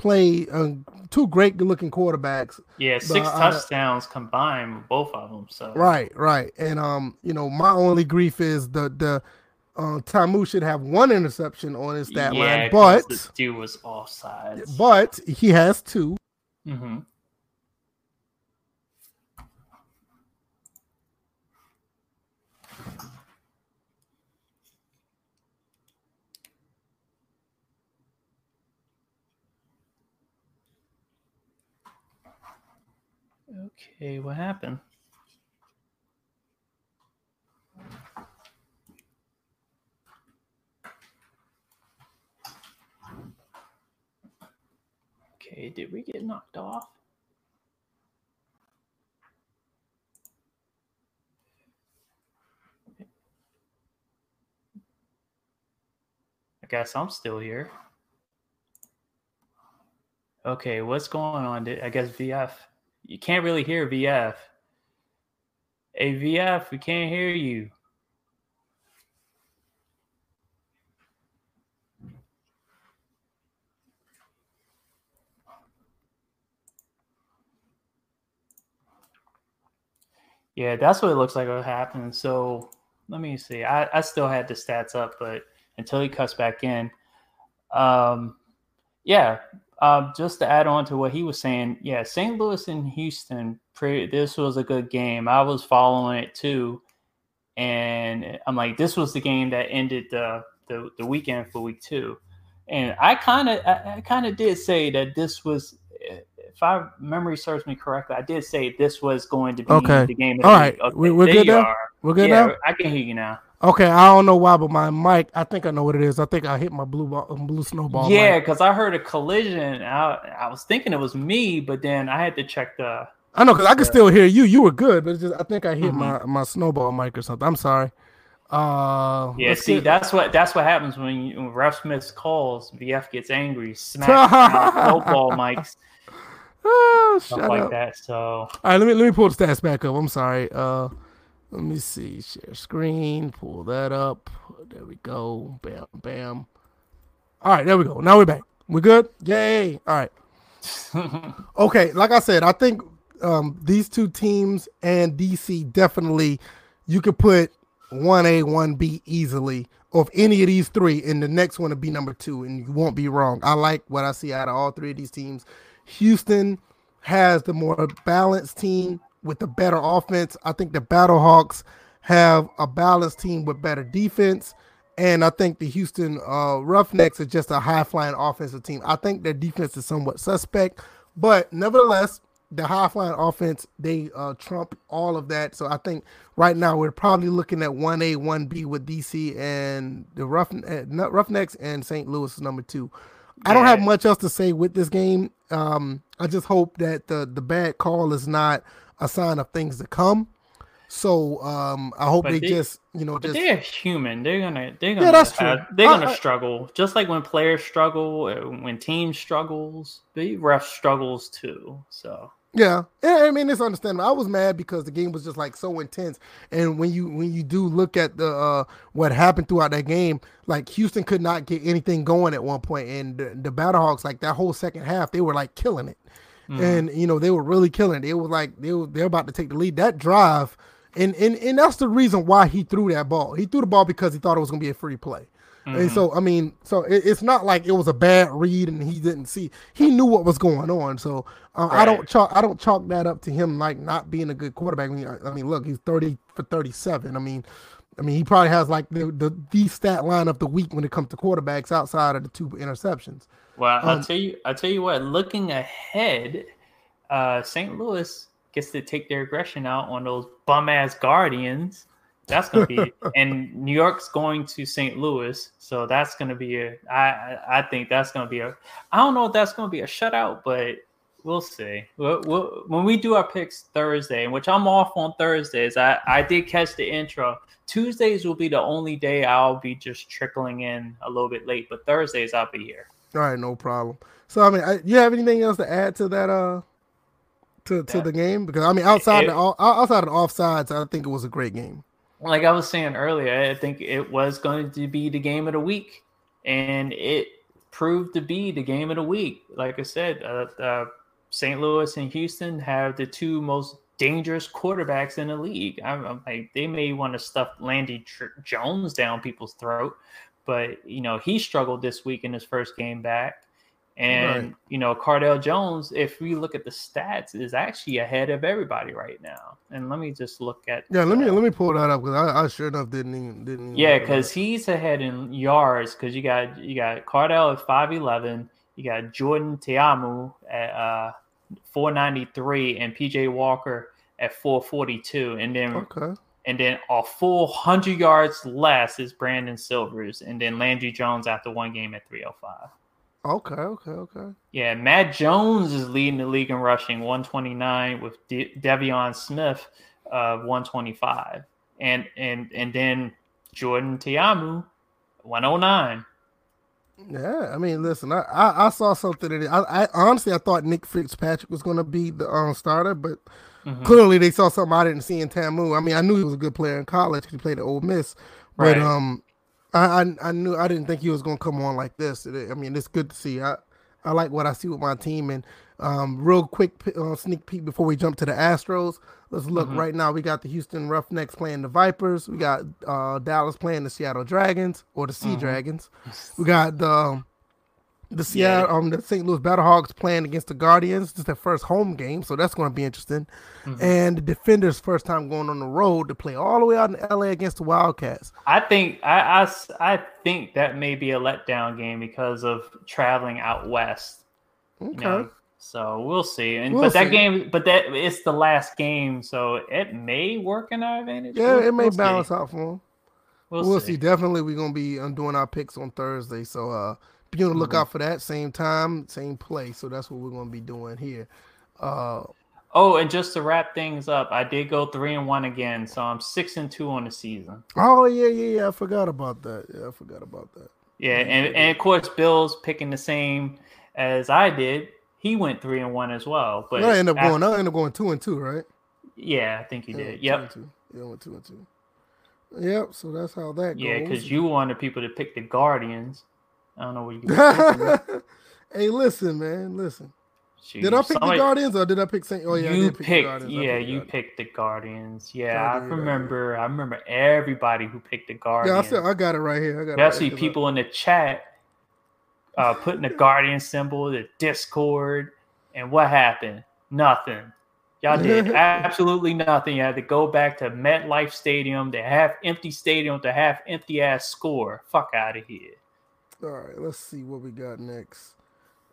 play uh, two great looking quarterbacks. Yeah, six but, uh, touchdowns combined, both of them. So right, right, and um, you know, my only grief is the the uh, Ta'amu should have one interception on his stat yeah, line, but the dude was offside. But he has 2 mm-hmm. Okay, what happened? Okay, did we get knocked off? I guess I'm still here. Okay, what's going on? I guess VF you can't really hear VF. Hey VF, we can't hear you. Yeah, that's what it looks like what happened. So let me see. I, I still had the stats up, but until he cuts back in. Um yeah, um, just to add on to what he was saying, yeah, St. Louis and Houston, pre- this was a good game. I was following it too, and I'm like, this was the game that ended the the, the weekend for week two, and I kind of I, I kind of did say that this was, if I memory serves me correctly, I did say this was going to be okay. the game. All right, we're, we're good there. Are. We're good now. I can hear you now. Okay, I don't know why, but my mic. I think I know what it is. I think I hit my blue ball, blue snowball. Yeah, because I heard a collision. I, I was thinking it was me, but then I had to check the. I know because I can still hear you. You were good, but it's just I think I hit Mhm. my my snowball mic or something. I'm sorry. Uh, Yeah, see, get- that's what that's what happens when, you, when ref Smith calls. VF gets angry, smacks football mics, Oh, stuff like up. that. So All right, let me let me pull the stats back up. I'm sorry. Uh, let me see. Share screen. Pull that up. There we go. Bam, bam. All right, there we go. Now we're back. We're good? Yay! All right. Okay, like I said, I think um, these two teams and DC definitely you could put one A, one B easily of any of these three, and the next one to be number two, and you won't be wrong. I like what I see out of all three of these teams. Houston has the more balanced team with the better offense. I think the Battlehawks have a balanced team with better defense. And I think the Houston uh, Roughnecks are just a high flying offensive team. I think their defense is somewhat suspect, but nevertheless, the high flying offense they uh, trump all of that. So I think right now we're probably looking at one A, one B with DC and the Rough uh, Roughnecks and St. Louis is number two. I don't have much else to say with this game. Um, I just hope that the the bad call is not a sign of things to come. So um, I hope they, they- just you know But just they're human. They're gonna they're gonna yeah, that's true. they're gonna I- struggle. Just like when players struggle, uh, when teams struggles, the ref struggles too. So Yeah, yeah, I mean it's understandable. I was mad because the game was just like so intense, and when you when you do look at the uh, what happened throughout that game, like Houston could not get anything going at one point, and the, the Battlehawks like that whole second half they were like killing it, mm, and you know they were really killing They were like they were they're about to take the lead. That drive, and and and that's the reason why he threw that ball. He threw the ball because he thought it was gonna be a free play. And mhm. so, I mean, so it, it's not like it was a bad read and he didn't see. He knew what was going on. So uh, I don't chalk. I don't chalk that up to him like not being a good quarterback. I mean, I, I mean, look, he's thirty for thirty-seven. I mean, I mean, he probably has like the, the the stat line of the week when it comes to quarterbacks outside of the two interceptions. Well, I'll um, tell you, I'll tell you what. Looking ahead, uh, St. Louis gets to take their aggression out on those bum ass Guardians. That's gonna be, and New York's going to St. Louis, so that's gonna be a. I I I think that's gonna be a. I don't know if that's gonna be a shutout, but we'll see. We'll, we'll, when we do our picks Thursday, which I'm off on Thursdays, I I did catch the intro. Tuesdays will be the only day I'll be just trickling in a little bit late, but Thursdays I'll be here. All right, no problem. So I mean, I, you have anything else to add to that? Uh, to to That- the game because I mean, outside It- the outside of the offsides, I think it was a great game. like I was saying earlier, I think it was going to be the game of the week, and it proved to be the game of the week. Like I said, uh, uh, St. Louis and Houston have the two most dangerous quarterbacks in the league. I'm, I'm like, they may want to stuff Landy Tr- Jones down people's throat, but you know he struggled this week in his first game back. And Right. you know, Cardale Jones, if we look at the stats, is actually ahead of everybody right now. And let me just look at Yeah, let me let me pull that up because I, I sure enough didn't even didn't. even yeah, because he's ahead in yards. Because you got you got Cardell at five eleven. You got Jordan Ta'amu at uh, four ninety three, and PJ Walker at four forty two, and then okay. And then a full hundred yards less is Brandon Silvers, and then Landry Jones after one game at three oh five. Okay, okay, okay. Yeah, Matt Jones is leading the league in rushing, 129, with De- De'Veon Smith, uh, 125, and and and then Jordan Ta'amu, 109. Yeah, I mean, listen, I I, I saw something that. I, I honestly I thought Nick Fitzpatrick was going to be the um, starter, but Mhm. clearly they saw something I didn't see in Ta'amu. I mean, I knew he was a good player in college. He played at Ole Miss, but Right. um, I, I I knew I didn't think he was going to come on like this. I mean, it's good to see. I I like what I see with my team. And um, real quick uh, sneak peek before we jump to the Astros. Let's look Mhm. right now. We got the Houston Roughnecks playing the Vipers. We got uh, Dallas playing the Seattle Dragons or the Sea Mhm. Dragons. We got the the Yeah. Seattle, um, the St. Louis Battlehawks playing against the Guardians. This is their first home game, so that's going to be interesting. Mhm. And the Defenders' first time going on the road to play all the way out in LA against the Wildcats. I think I I think that may be a letdown game because of traveling out west. Okay. You know, So we'll see. And We'll but that see. game, but that it's the last game, so it may work in our advantage. Yeah, We'll- it may we'll see. balance out for. We'll, We'll, see. see. Definitely, we're gonna be um, doing our picks on Thursday. So uh, be on the lookout for that. Same time, same place. So that's what we're gonna be doing here. Uh, Oh, and just to wrap things up, I did go three and one again, so I'm six and two on the season. oh yeah, yeah, yeah. I forgot about that. Yeah, I forgot about that. Yeah, and, and of course Bill's picking the same as I did. He went three and one as well. But I end up after- going. I ended up going two and two, right? Yeah, I think he Yeah, did. two Yep. two. Yeah, went two and two. Yep. So that's how that Yeah, because you wanted people to pick the Guardians. I don't know what you. hey, listen, man, listen. Shoot, Did I pick somebody- the Guardians or did I pick Saint? Oh yeah, I you did pick the picked, Guardians. Yeah, picked the you Guardians. picked the Guardians. Yeah, I I, did, I remember. I remember everybody who picked the Yeah, I Guardians. I got it right here. I got see right here. people in the chat uh, putting the Guardian symbol, the Discord, and what happened? Nothing. Y'all did absolutely nothing. You had to go back to MetLife Stadium, the half empty stadium, the half empty ass score. Fuck out of here. All right, let's see what we got next.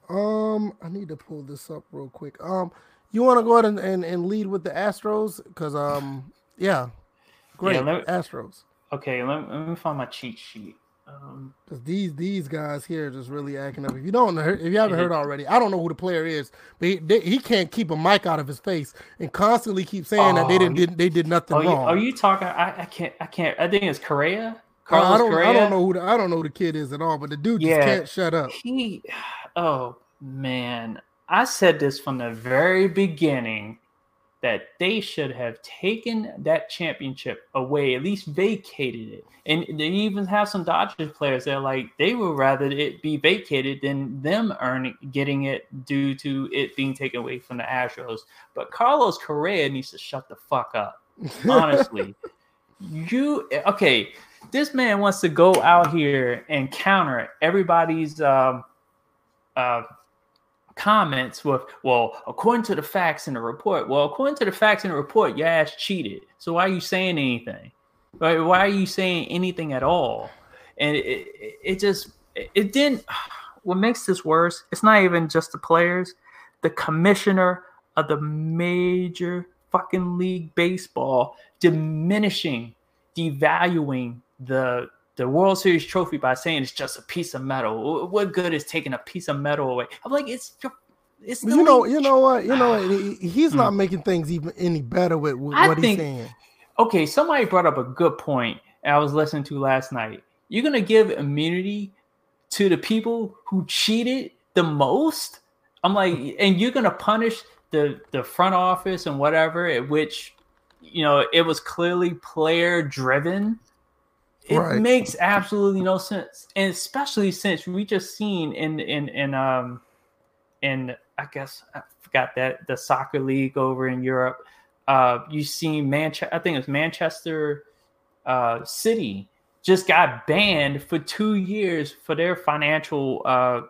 Um, I need to pull this up real quick. Um, you want to go ahead and, and, and lead with the Astros? Because um, yeah, great let me- Astros. Okay, let, let me find my cheat sheet. Um, Because these these guys here just really acting up. If you don't know, if you haven't heard already, I don't know who the player is, but he, they, he can't keep a mic out of his face and constantly keep saying that they Oh, didn't did, they did nothing are you, are you talking? I, I can't. I can't. I think it's Correa. I- Carlos I don't Correa. I don't know who the, I don't know who the kid is at all, but the dude just can't shut up. He, oh man, I said this from the very beginning that they should have taken that championship away, at least vacated it. And they even have some Dodgers players that are like they would rather it be vacated than them earning getting it due to it being taken away from the Astros. But Carlos Correa needs to shut the fuck up. Honestly, you okay? This man wants to go out here and counter everybody's um, uh, comments with, well, according to the facts in the report. Well, according to the facts in the report, your ass cheated. So why are you saying anything? Right? Why are you saying anything at all? And it, it, it just it didn't. What makes this worse? It's not even just the players. The commissioner of the major fucking league baseball diminishing, devaluing the the World Series trophy by saying it's just a piece of metal. What good is taking a piece of metal away? I'm like, it's it's you know, you know what, you know, what, he's not Hmm. making things even any better with, with what think- he's saying. okay, somebody brought up a good point and I was listening to last night. You're gonna give immunity to the people who cheated the most. I'm like, and you're gonna punish the the front office and whatever, at which you know it was clearly player driven. It Right. makes absolutely no sense, and especially since we just seen in in in um in I guess I forgot that the soccer league over in Europe. Uh, you seen Manchester. I think it was Manchester uh, City just got banned for two years for their financial uh,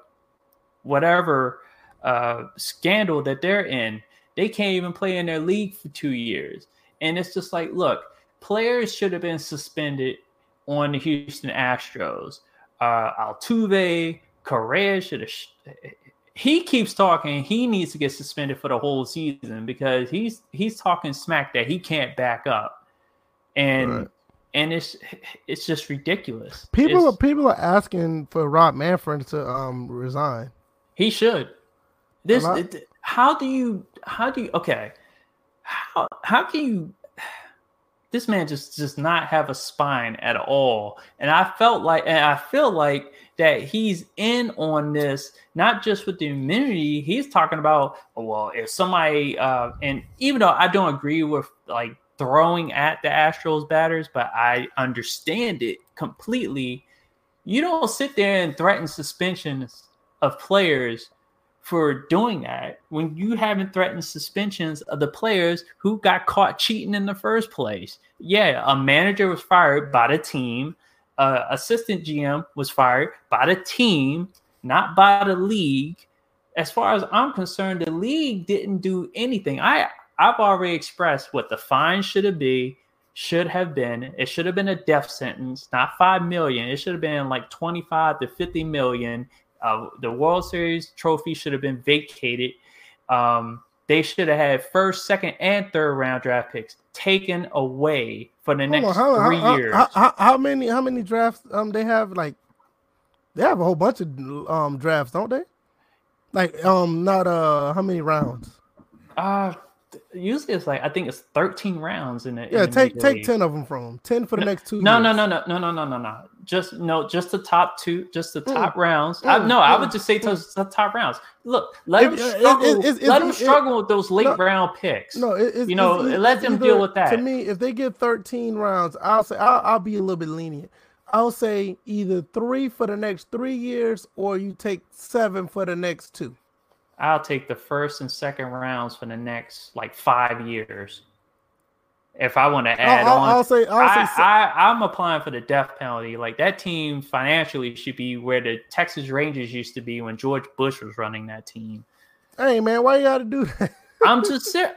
whatever uh, scandal that they're in. They can't even play in their league for two years, and it's just like, look, players should have been suspended on the Houston Astros. Uh, Altuve, Correa should have. Sh- he keeps talking. He needs to get suspended for the whole season because he's he's talking smack that he can't back up, and Right. and it's it's just ridiculous. People It's- are people are asking for Rob Manfred to um resign. he should. This how do you how do you okay? How how can you this man just does not have a spine at all. And I felt like and I feel like that he's in on this, not just with the immunity. He's talking about, oh, well, if somebody uh and even though I don't agree with like throwing at the Astros batters, but I understand it completely. You don't sit there and threaten suspensions of players for doing that when you haven't threatened suspensions of the players who got caught cheating in the first place. Yeah, a manager was fired by the team, uh, assistant GM was fired by the team, not by the league. As far as I'm concerned, the league didn't do anything. I I've already expressed what the fine should have been. Should have been. It should have been a death sentence, not five million. It should have been like twenty-five to fifty million uh, the World Series trophy should have been vacated. Um, they should have had first, second, and third round draft picks taken away for the next how, three how, years. How, how, how, many how many drafts um they have like they have a whole bunch of um drafts, don't they? Like um not uh how many rounds? Uh usually it's like I think it's 13 rounds in it. Yeah, in take take league. 10 of them from them. 10 for the no, next two no, years. No, no, no, no, no, no, no, no. Just no, just the top two, just the top Mm. rounds. Mm, I, no, I mm, would just say those mm. the top rounds. Look, let them uh, it- struggle. it- it's- let them it- struggle with those late no, round picks. No, it, it's, You know, it's- let them either- deal with that. To me, if they get 13 rounds, I'll say I'll, I'll be a little bit lenient. I'll say either three for the next three years, or you take seven for the next two. I'll take the first and second rounds for the next like five years. If I want to add I'll, on, I'll say I'll I, say se- I, I'm applying for the death penalty. Like that team financially should be where the Texas Rangers used to be when George Bush was running that team. hey man, why you got to do that? I'm just ser-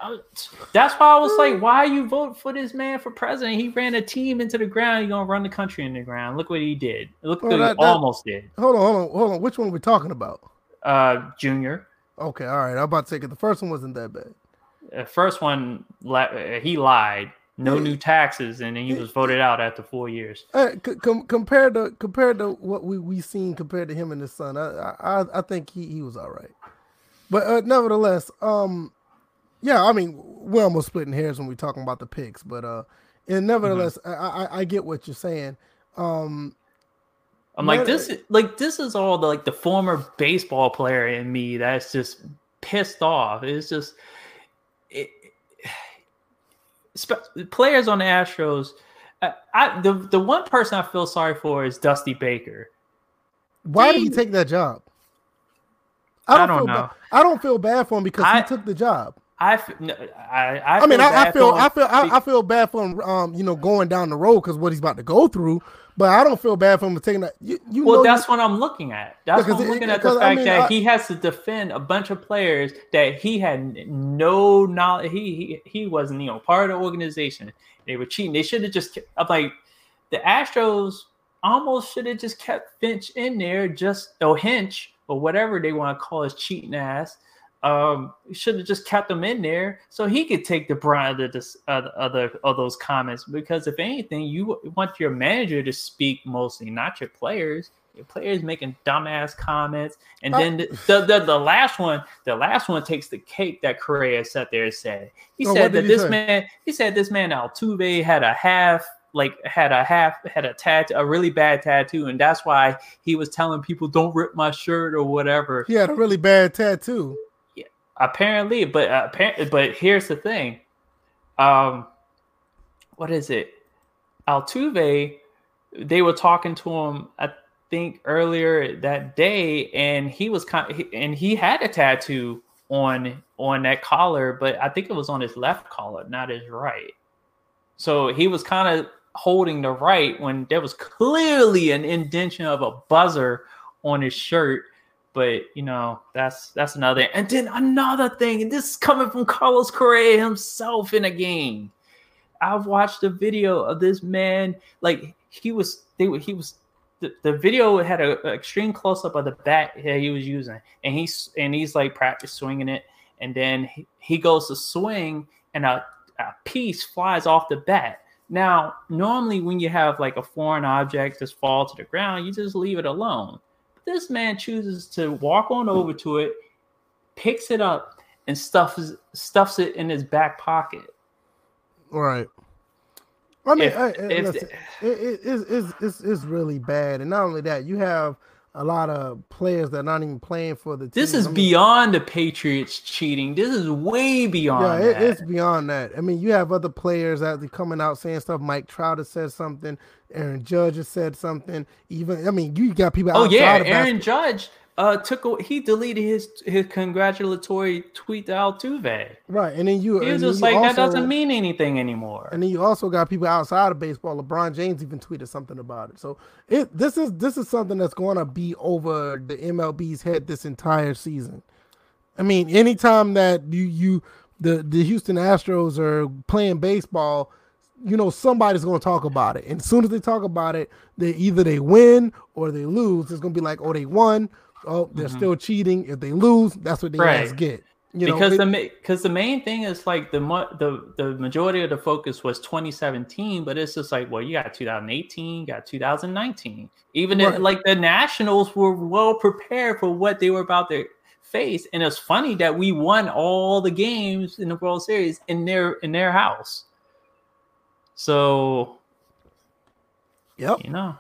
that's why I was like, why you vote for this man for president? He ran a team into the ground. He gonna run the country in the ground. Look what he did. Look Well, what that- he that- almost did. hold on, hold on, hold on. Which one are we talking about? Uh, Junior. Okay, all right. I'm about to take it. the first one wasn't that bad. The first one, uh, he lied. No Yeah. new taxes, and then he was voted out after four years. Uh, c- com- compared to compared to what we we seen compared to him and his son, I I, I think he, he was all right. But uh, nevertheless, um, yeah, I mean we're almost splitting hairs when we're talking about the picks, but uh, and nevertheless, I, I I get what you're saying. Um, I'm like this. is- Like this is all the like the former baseball player in me that's just pissed off. It's just it, spe- players on the Astros. I, I the the one person I feel sorry for is Dusty Baker. why did he take that job? I don't feel know. Ba- I don't feel bad for him because I- he took the job. I I I, I mean, I, I feel, I feel, I, I feel bad for him. Um, you know, going down the road because what he's about to go through. But I don't feel bad for him for taking that. You, you Well, that's you, what I'm looking at. That's what I'm it- looking at the because, I fact mean, that he has to defend a bunch of players that he had no knowledge. He he, he wasn't you know part of the organization. They were cheating. They should have just. Kept, like, the Astros almost should have just kept Finch in there, just or Hinch or whatever they want to call his cheating ass. Um, should have just kept him in there so he could take the brunt of this other other of those comments. Because if anything, you want your manager to speak mostly, not your players. Your players making dumbass comments, and then the, the, the the last one, the last one takes the cake that Correa sat there and said. He Oh, said that he this say? man, he said this man Altuve had a half, like had a half, had a tattoo, a really bad tattoo, and that's why he was telling people don't rip my shirt or whatever. he had a really bad tattoo. Apparently, but uh, apparently, but here's the thing. Um, what is it? Altuve, they were talking to him. I think earlier that day, and he was kind, and he had a tattoo on on that collar, but I think it was on his left collar, not his right. So he was kind of holding the right when there was clearly an indentation of a buzzer on his shirt. But you know, that's that's another. And then another thing, and this is coming from Carlos Correa himself in a game. I've watched a video of this man, like he was, they were, he was. The, the video had a, a extreme close up of the bat that he was using, and he's and he's like practice swinging it, and then he, he goes to swing, and a, a piece flies off the bat. Now, normally when you have like a foreign object just fall to the ground, you just leave it alone. This man chooses to walk on over to it, picks it up, and stuffs stuffs it in his back pocket. Right. I mean, If- I- if- it, it, it's, it's, it's, it's really bad. And not only that, you have a lot of players that are not even playing for the team. This is I mean, beyond the Patriots cheating. This is way Yeah, beyond it, that. it's beyond that. I mean, you have other players that are coming out saying stuff. Mike Trout has said something. Aaron Judge has said something. Even, I mean, you got people oh yeah, Aaron basketball- Judge uh took a, he deleted his his congratulatory tweet to Altuve. Right. And then you, He was just like that doesn't mean anything anymore. And then you also got people outside of baseball. LeBron James even tweeted something about it. So it this is this is something that's going to be over the MLB's head this entire season. I mean, anytime that you you the the Houston Astros are playing baseball, you know somebody's going to talk about it. And as soon as they talk about it, they either they win or they lose. It's going to be like, oh, they won. Oh, they're Mhm. still cheating. If they lose, that's what they Right. guys get. You because know, the because the main thing is like the the the majority of the focus was 2017, but it's just like well, you got 2018, you got 2019. Even right. if, like the Nationals were well prepared for what they were about to face, and it's funny that we won all the games in the World Series in their in their house. So, yep, you know.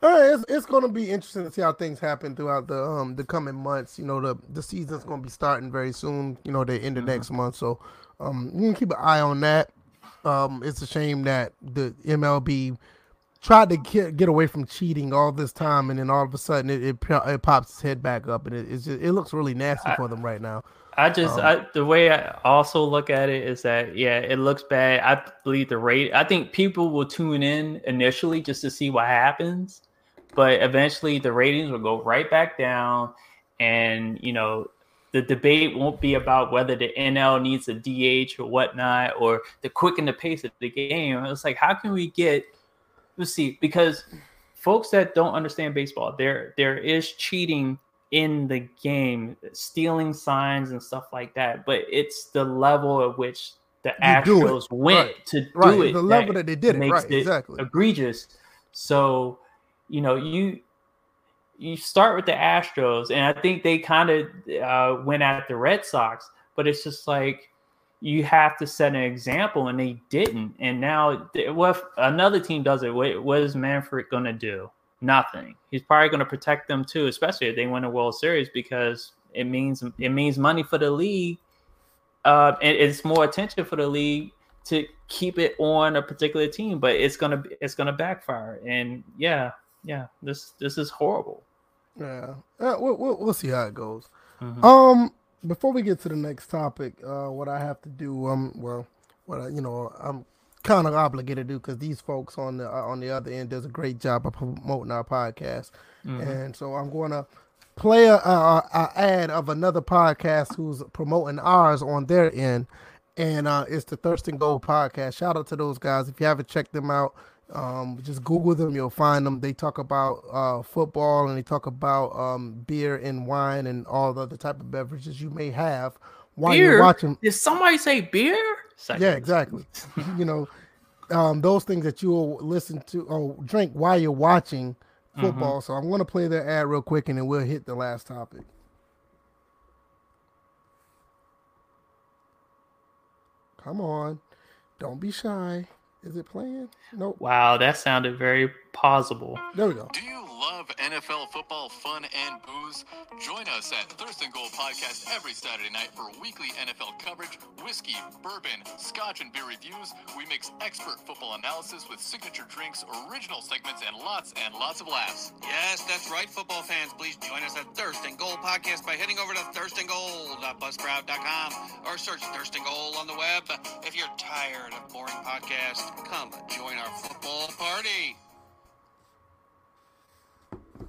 All right, it's, it's going to be interesting to see how things happen throughout the um the coming months. You know, the the season's going to be starting very soon. You know, they end the mm-hmm. next month, so um you can keep an eye on that. Um, it's a shame that the MLB tried to get, get away from cheating all this time, and then all of a sudden it it, it pops its head back up, and it just, it looks really nasty I, for them right now. I just um, I, the way I also look at it is that yeah, it looks bad. I believe the rate. I think people will tune in initially just to see what happens, but eventually the ratings will go right back down, and you know the debate won't be about whether the NL needs a DH or whatnot or the quicken the pace of the game. It's like how can we get let's see because folks that don't understand baseball, there there is cheating in the game, stealing signs and stuff like that. But it's the level at which the you Astros went right. to right. do it. The level that, that they did it, right? It exactly. Egregious. So, you know, you you start with the Astros, and I think they kind of uh, went at the Red Sox, but it's just like you have to set an example, and they didn't. And now, what another team does it? What, what is Manfred going to do? Nothing. He's probably going to protect them too, especially if they win a World Series, because it means it means money for the league. Uh, and it's more attention for the league to keep it on a particular team, but it's gonna it's gonna backfire. And yeah, yeah, this this is horrible. Yeah, uh, we'll, we'll, we'll see how it goes. Mm-hmm. Um, before we get to the next topic, uh, what I have to do, um, well, what I, you know, I'm kind of obligated to do because these folks on the uh, on the other end does a great job of promoting our podcast, mm-hmm. and so I'm going to play a, a, a, ad of another podcast who's promoting ours on their end, and uh, it's the Thirst and Gold podcast. Shout out to those guys if you haven't checked them out. Um, just Google them, you'll find them. They talk about uh, football and they talk about um, beer and wine and all the other type of beverages you may have while beer? you're watching. Did somebody say beer? Yeah, exactly. you know, um, those things that you'll listen to or drink while you're watching football. Mm-hmm. So I'm going to play their ad real quick and then we'll hit the last topic. Come on. Don't be shy. Is it playing? Nope. Wow, that sounded very plausible. There we go. Do you love NFL football fun and booze? Join us at Thirst and Gold Podcast every Saturday night for weekly NFL coverage, whiskey, bourbon, scotch, and beer reviews. We mix expert football analysis with signature drinks, original segments, and lots and lots of laughs. Yes, that's right, football fans. Please join us at Thirst and Gold Podcast by heading over to thirstandgold.buzzsprout.com or search Thirst and Gold on the web. If you're tired of boring podcasts, come join our football party.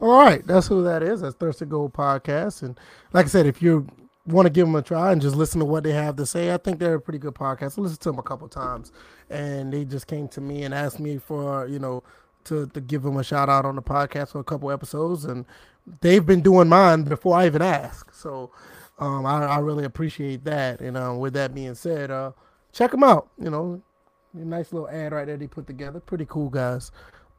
All right, that's who that is. That's Thirst and Gold Podcast. And like I said, if you want to give them a try and just listen to what they have to say, I think they're a pretty good podcast. I listened to them a couple times, and they just came to me and asked me for you know to to give them a shout out on the podcast for a couple episodes, and they've been doing mine before I even asked. So um, I, I, really appreciate that. And uh, with that being said, uh, check them out. You know, nice little ad right there they put together. Pretty cool guys.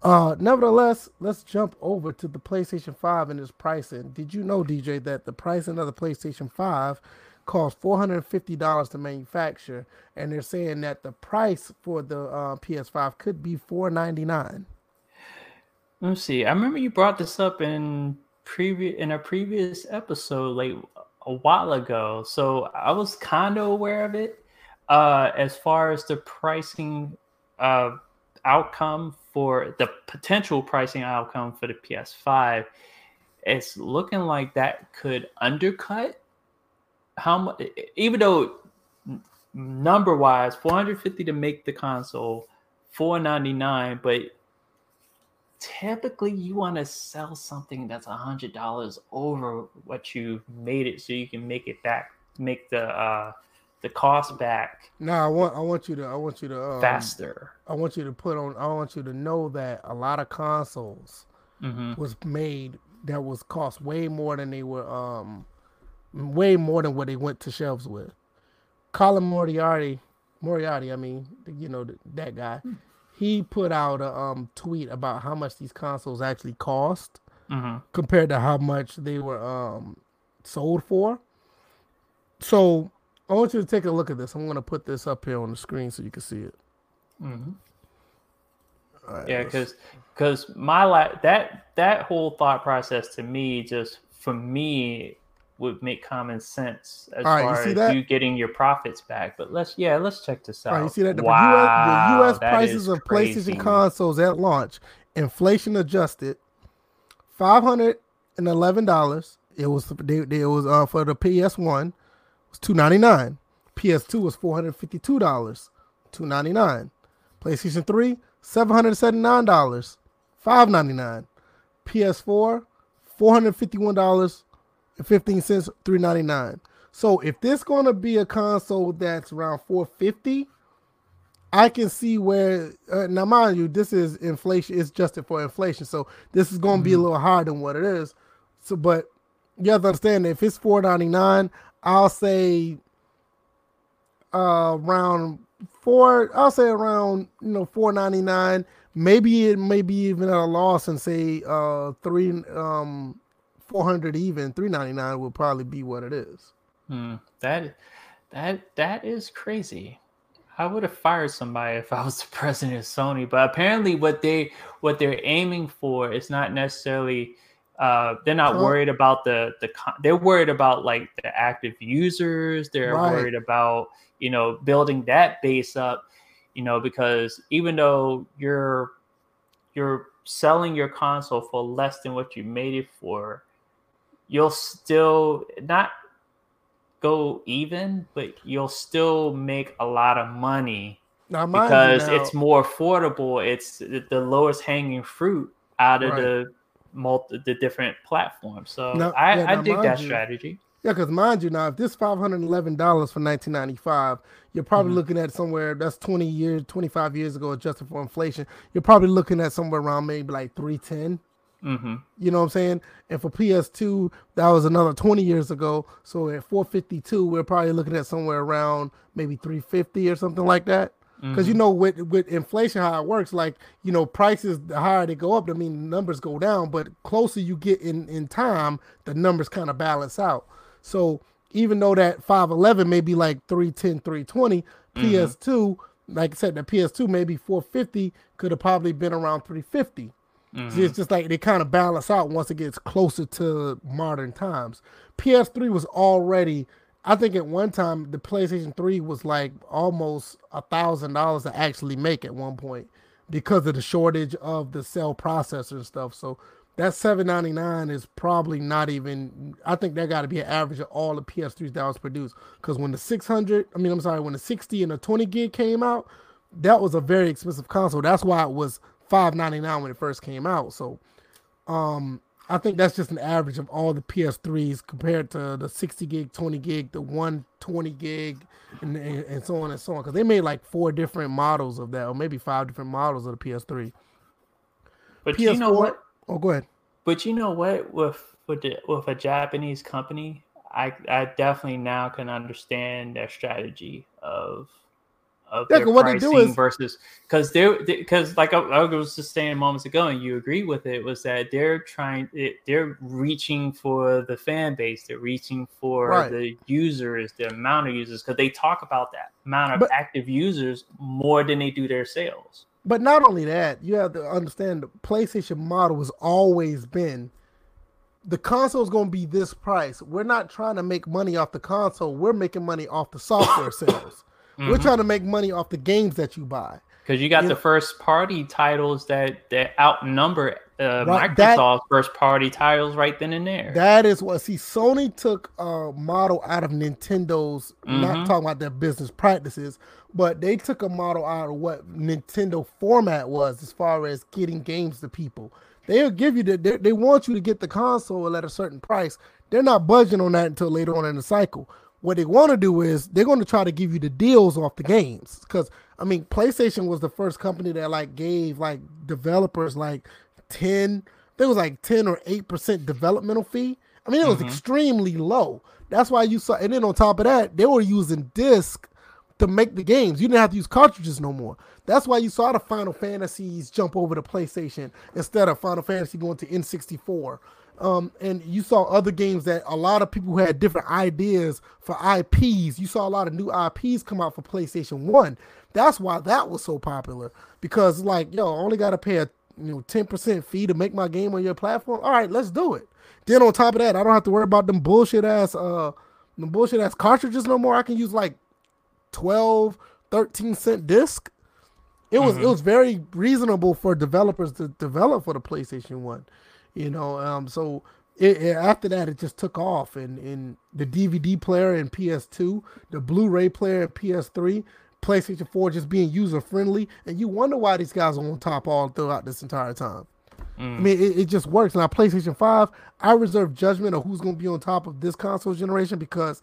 Uh, nevertheless, let's jump over to the PlayStation 5 and its pricing. Did you know, DJ, that the pricing of the PlayStation 5 costs $450 to manufacture, and they're saying that the price for the uh, PS5 could be 499. Let me see. I remember you brought this up in previous in a previous episode, like a while ago. So I was kind of aware of it. Uh, as far as the pricing uh, outcome for the potential pricing outcome for the PS5, it's looking like that could undercut how much, even though number wise, 450 to make the console, 499, but typically you want to sell something that's a hundred dollars over what you made it so you can make it back, make the uh the cost back. No, I want I want you to I want you to um, faster. I want you to put on. I want you to know that a lot of consoles mm-hmm. was made that was cost way more than they were um way more than what they went to shelves with. Colin Moriarty, Moriarty, I mean, you know that guy. He put out a um, tweet about how much these consoles actually cost hmm compared to how much they were um, sold for. So I want you to take a look at this. I'm going to put this up here on the screen so you can see it. hmm All right, Yeah, because because my la- that that whole thought process to me just for me would make common sense as All right, you far see as that? you getting your profits back. But let's yeah, let's check this out. All right, you see that the wow, US, the US prices of crazy. PlayStation consoles at launch, inflation adjusted, five hundred and eleven dollars. It was they, they- it was uh, for the PS One was two ninety nine. PS Two was four hundred fifty two dollars, two ninety nine. PlayStation Three seven hundred seventy nine dollars, five ninety nine. PS Four four hundred fifty one dollars and fifteen cents, three ninety nine. So if this gonna be a console that's around four fifty, I can see where uh, now, mind you, this is inflation. It's adjusted for inflation, so this is gonna be a little higher than what it is. So, but you have to understand that if it's four ninety nine, I'll say uh, around four. I'll say around you know four ninety nine. Maybe it may be even at a loss and say uh three um four hundred even three ninety nine will probably be what it is. Hmm, that that that is crazy. I would have fired somebody if I was the president of Sony. But apparently, what they what they're aiming for is not necessarily. Uh, they're not Huh? worried about the the. They're worried about like the active users. They're Right. worried about you know building that base up. You know because even though you're you're selling your console for less than what you made it for, you'll still not go even, but you'll still make a lot of money because it's more affordable. It's the the lowest hanging fruit out of Right. the multi the different platforms. So Now- I, yeah, I now dig that you- strategy. Yeah, because mind you, now if this five hundred eleven dollars for nineteen ninety five, you're probably Mhm. looking at somewhere that's twenty years, twenty five years ago, adjusted for inflation. You're probably looking at somewhere around maybe like three ten. hmm You know what I'm saying? And for PS2, that was another 20 years ago. So at 452, we're probably looking at somewhere around maybe 350 or something like that. Because you mm-hmm. know, with with inflation, how it works, like you know, prices the higher they go up, I mean, numbers go down. But closer you get in in time, the numbers kind of balance out. So even though that 511 may be like 310, 320, mm-hmm. PS2, like I said, the PS2 maybe 450 could have probably been around 350. See, mm-hmm. It's just like they kind of balance out once it gets closer to modern times. PS3 was already, I think at one time the PlayStation 3 was like almost a thousand dollars to actually make at one point because of the shortage of the cell processor and stuff. So that 799 is probably not even I think that got to be an average of all the PS3s that was produced. Because when the 600 I mean I'm sorry when the 60 and the 20 gig came out that was a very expensive console. That's why it was 599 when it first came out. So um I think that's just an average of all the PS3s compared to the 60 gig 20 gig the 120 gig and, and, and so on and so on because they made like four different models of that or maybe five different models of the PS3 But PS4 you know what? oh go ahead But you know what? With with the, with a Japanese company, I I definitely now can understand their strategy of of Yeah, their what they pricing do is- versus because they're because like oh, oh, I, I was just saying moments ago, and you agree with it was that they're trying it, they're reaching for the fan base, they're reaching for Right. the users, the amount of users because they talk about that amount of But- active users more than they do their sales. But not only that, you have to understand the PlayStation model has always been the console is going to be this price. We're not trying to make money off the console. We're making money off the software sales. We're Mhm. trying to make money off the games that you buy. Because you got You the know- first party titles that that outnumber uh, Right, that- first party titles right then and there. That is what see Sony took a model out of Nintendo's not Mhm. talking about their business practices, but they took a model out of what Nintendo format was as far as getting games to people. They'll give you the they, they want you to get the console at a certain price. They're not budging on that until later on in the cycle. What they want to do is they're going to try to give you the deals off the games because I mean PlayStation was the first company that like gave like developers like ten there was like ten or eight percent developmental fee, I mean, it was Mhm. extremely low. That's why you saw, and then on top of that, they were using disc to make the games. You didn't have to use cartridges no more. That's why you saw the Final Fantasies jump over to PlayStation instead of Final Fantasy going to N64. Um, and you saw other games that a lot of people had different ideas for IPs. You saw a lot of new IPs come out for PlayStation One. That's why that was so popular because like yo, I only got to pay a you know ten percent fee to make my game on your platform. All right, let's do it. Then on top of that, I don't have to worry about them bullshit ass uh the bullshit ass cartridges no more. I can use like 12, 13 cent disc. It was it Mhm. was very reasonable for developers to develop for the PlayStation One, you know. Um, so it, it- after that, it just took off, and in the DVD player and PS2, the Blu-ray player and PS3, PlayStation 4 just being user friendly, and you wonder why these guys are on top all throughout this entire time. I Mm. mean, it, it just works. Now, PlayStation 5, I reserve judgment of who's going to be on top of this console generation because,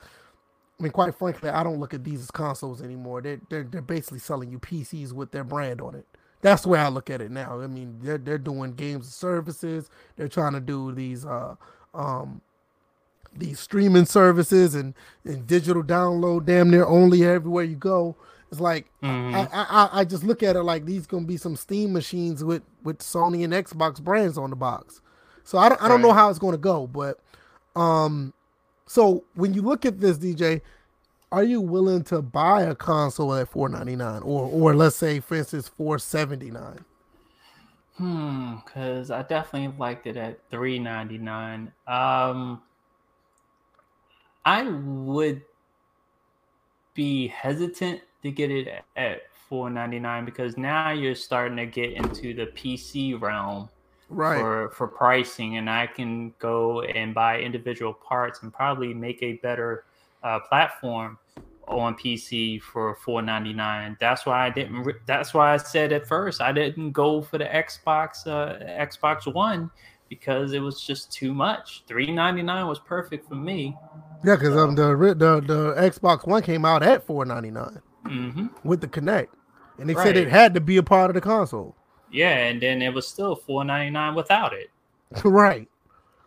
I mean, quite frankly, I don't look at these as consoles anymore. They're, they're, they're basically selling you PCs with their brand on it. That's the way I look at it now. I mean, they're, they're doing games and services. They're trying to do these, uh, um, these streaming services and, and digital download damn near only everywhere you go. It's like Mhm. I, I I- I just look at it like these gonna be some Steam machines with with Sony and Xbox brands on the box. So I don't I don't know how it's gonna go, but um, so when you look at this, DJ, are you willing to buy a console at four ninety nine or or let's say for instance four seventy nine? Hmm, because I definitely liked it at three ninety nine. Um, I would be hesitant to get it at- at four ninety nine because now you're starting to get into the PC realm Right. for for pricing, and I can go and buy individual parts and probably make a better uh, platform on PC for four ninety nine. That's why I didn't. Re- that's why I said at first I didn't go for the Xbox uh, Xbox One because it was just too much. Three ninety nine was perfect for me. Yeah, because um the, the the Xbox One came out at four ninety nine hmm with the Kinect, and they said it had to be a part of the console. Yeah, and then it was still four ninety nine without it. right.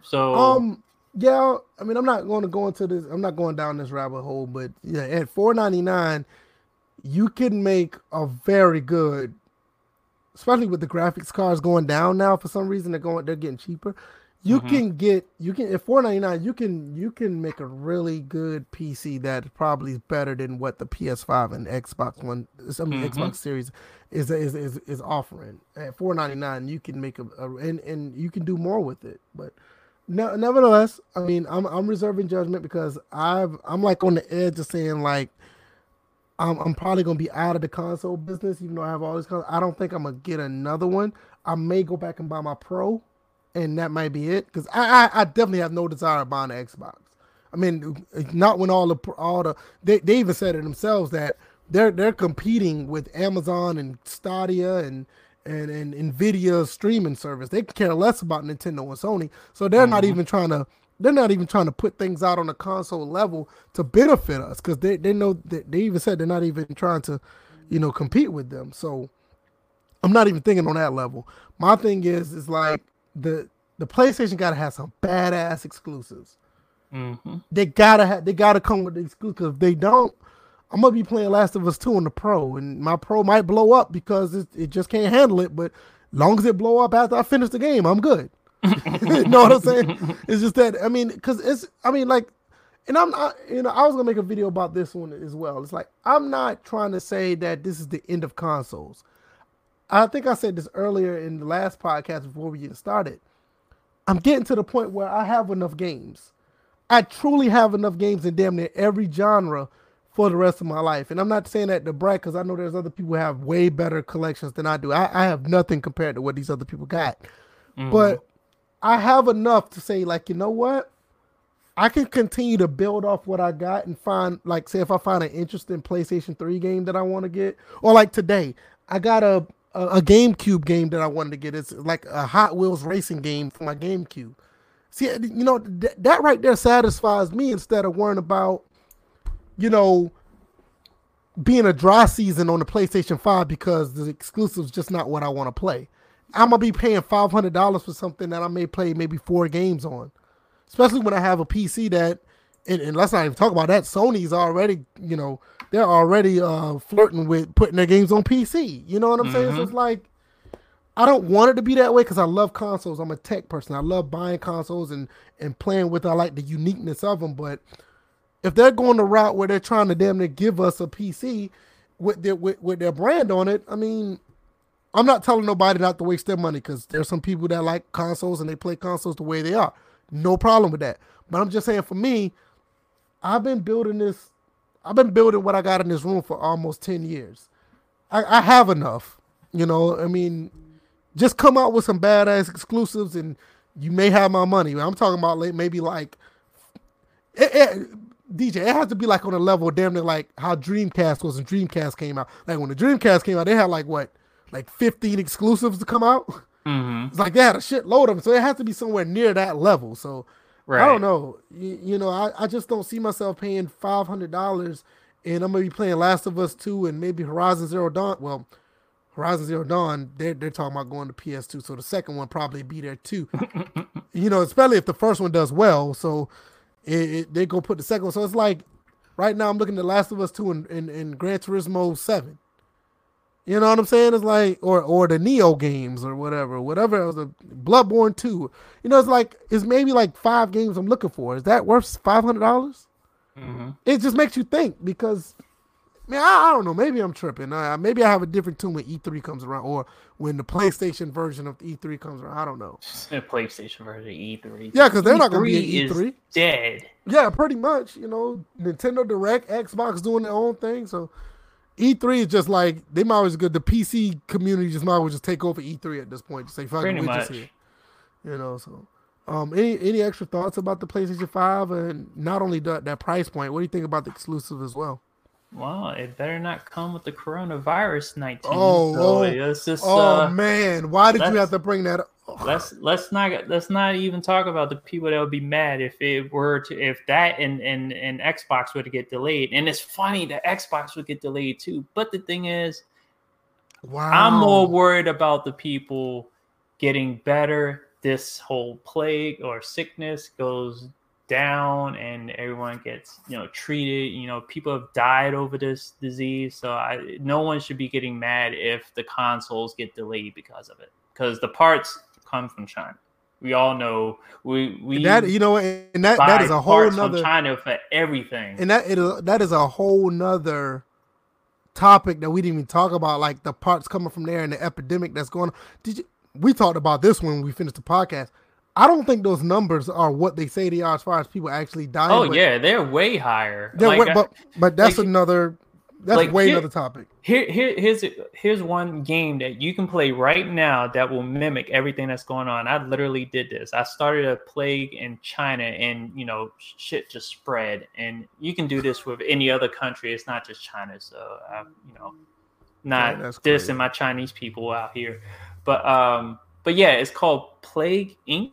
So Um. Yeah. I mean, I'm not going to go into this. I'm not going down this rabbit hole, but yeah, at 4.99, you can make a very good, especially with the graphics cards going down now. For some reason, they're going. They're getting cheaper. You Mhm. can get. You can at 4.99. You can. You can make a really good PC that probably is better than what the PS5 and Xbox One. some Mhm. Xbox Series is is is is offering at 4.99. You can make a, a and and you can do more with it, but. No, nevertheless, I mean, I'm I'm reserving judgment because I've I'm like on the edge of saying like I'm I'm probably gonna be out of the console business, even though I have all these. Consoles. I don't think I'm gonna get another one. I may go back and buy my Pro, and that might be it. Because I, I I definitely have no desire of buying an Xbox. I mean, not when all the all the they, they even said it themselves that they're they're competing with Amazon and Stadia and and and Nvidia streaming service. They care less about Nintendo and Sony, so they're not Mhm. even trying to they're not even trying to put things out on a console level to benefit us because they, they know that they even said they're not even trying to, you know, compete with them. So I'm not even thinking on that level. My thing is is like the the PlayStation gotta have some badass exclusives. hmm They gotta have they gotta come with the exclusive. If they don't, I'm gonna be playing Last of Us 2 on the Pro, and my Pro might blow up because it, it just can't handle it. But long as it blow up after I finish the game, I'm good. you know what I'm saying? It's just that I mean, because it's I mean like, and I'm not you know I was gonna make a video about this one as well. It's like I'm not trying to say that this is the end of consoles. I think I said this earlier in the last podcast before we get started. I'm getting to the point where I have enough games. I truly have enough games in damn near every genre for the rest of my life. And I'm not saying that to brag because I know there's other people who have way better collections than I do. I, I have nothing compared to what these other people got. Mm-hmm. But I have enough to say, like, you know what? I can continue to build off what I got and find, like, say, if I find an interesting PlayStation 3 game that I want to get, or like today, I got a, a, a GameCube game that I wanted to get. It's like a Hot Wheels racing game for my GameCube. See, you know, th- that right there satisfies me instead of worrying about, you know, being a dry season on the PlayStation 5 because the exclusive's just not what I want to play. I'm gonna be paying five hundred dollars for something that I may play maybe four games on. especially when I have a PC that, and, and let's not even talk about that. Sony's already, you know, they're already uh, flirting with putting their games on PC. You know what I'm saying? So it's like, I don't want it to be that way because I love consoles. I'm a tech person. I love buying consoles and and playing with. I like the uniqueness of them. But if they're going the route where they're trying to damn near give us a PC with their with, with their brand on it, I mean, I'm not telling nobody not to waste their money because there's some people that like consoles and they play consoles the way they are. No problem with that. But I'm just saying for me, I've been building this. I've been building what I got in this room for almost ten years. I, I have enough. You know, I mean, just come out with some badass exclusives and you may have my money. I'm talking about maybe like it, it- DJ. It has to be like on a level damn near like how Dreamcast was and Dreamcast came out. Like when the Dreamcast came out, they had like what, like 15 exclusives to come out. Mm-hmm. It's like they had a shitload of them, so it has to be somewhere near that level. So Right. I don't know. You, you know, I, I just don't see myself paying five hundred dollars, and I'm gonna be playing Last of Us two and maybe Horizon Zero Dawn. Well, Horizon Zero Dawn, they're they're talking about going to PS2, so the second one probably be there too. you know, especially if the first one does well. So it, it, they go put the second one. So it's like right now I'm looking at Last of Us two and, and, and Gran Turismo seven. You know what I'm saying? It's like or or the Nioh games or whatever, whatever else, Bloodborne two. You know, it's like it's maybe like five games I'm looking for. Is that worth five hundred dollars? Mhm. It just makes you think because, man, I, I don't know. Maybe I'm tripping. Uh, maybe I have a different tune when E3 comes around or when the PlayStation version of E3 comes around. I don't know. The PlayStation version of E3. Yeah, because they're not gonna be E3 is Dead. Yeah, pretty much. You know, Nintendo Direct, Xbox doing their own thing. So E3 is just like they might as good. The PC community just might as well just take over E3 at this point. Just say fuck it, we're just here. You know, so um, any any extra thoughts about the PlayStation Five and not only that that price point? What do you think about the exclusive as well? Well, it better not come with the coronavirus 19. Oh, so oh, just Oh uh, man, why did you have to bring that? up? let's let's not let's not even talk about the people that would be mad if it were to if that and and and Xbox were to get delayed. And it's funny that Xbox would get delayed too. But the thing is, Wow, I'm more worried about the people getting better. This whole plague or sickness goes down and everyone gets you know treated you know people have died over this disease so i no one should be getting mad if the consoles get delayed because of it because the parts come from china we all know we we that you know, and that that is a whole nother. from china for everything and that it, is- that is a whole nother topic that we didn't even talk about, like the parts coming from there and the epidemic that's going on. Did you? We talked about this when we finished the podcast. I don't think those numbers are what they say they are as far as people actually dying. oh yeah they're way higher they're Like, way- but but that's like- another. That's like, way here- another topic. Here, here, here's here's one game that you can play right now that will mimic everything that's going on. I literally did this. I started a plague in China, and you know, shit just spread. And you can do this with any other country. It's not just China. So, I, you know, not Yeah, dissing crazy. my Chinese people out here, but um, but yeah, it's called Plague Inc.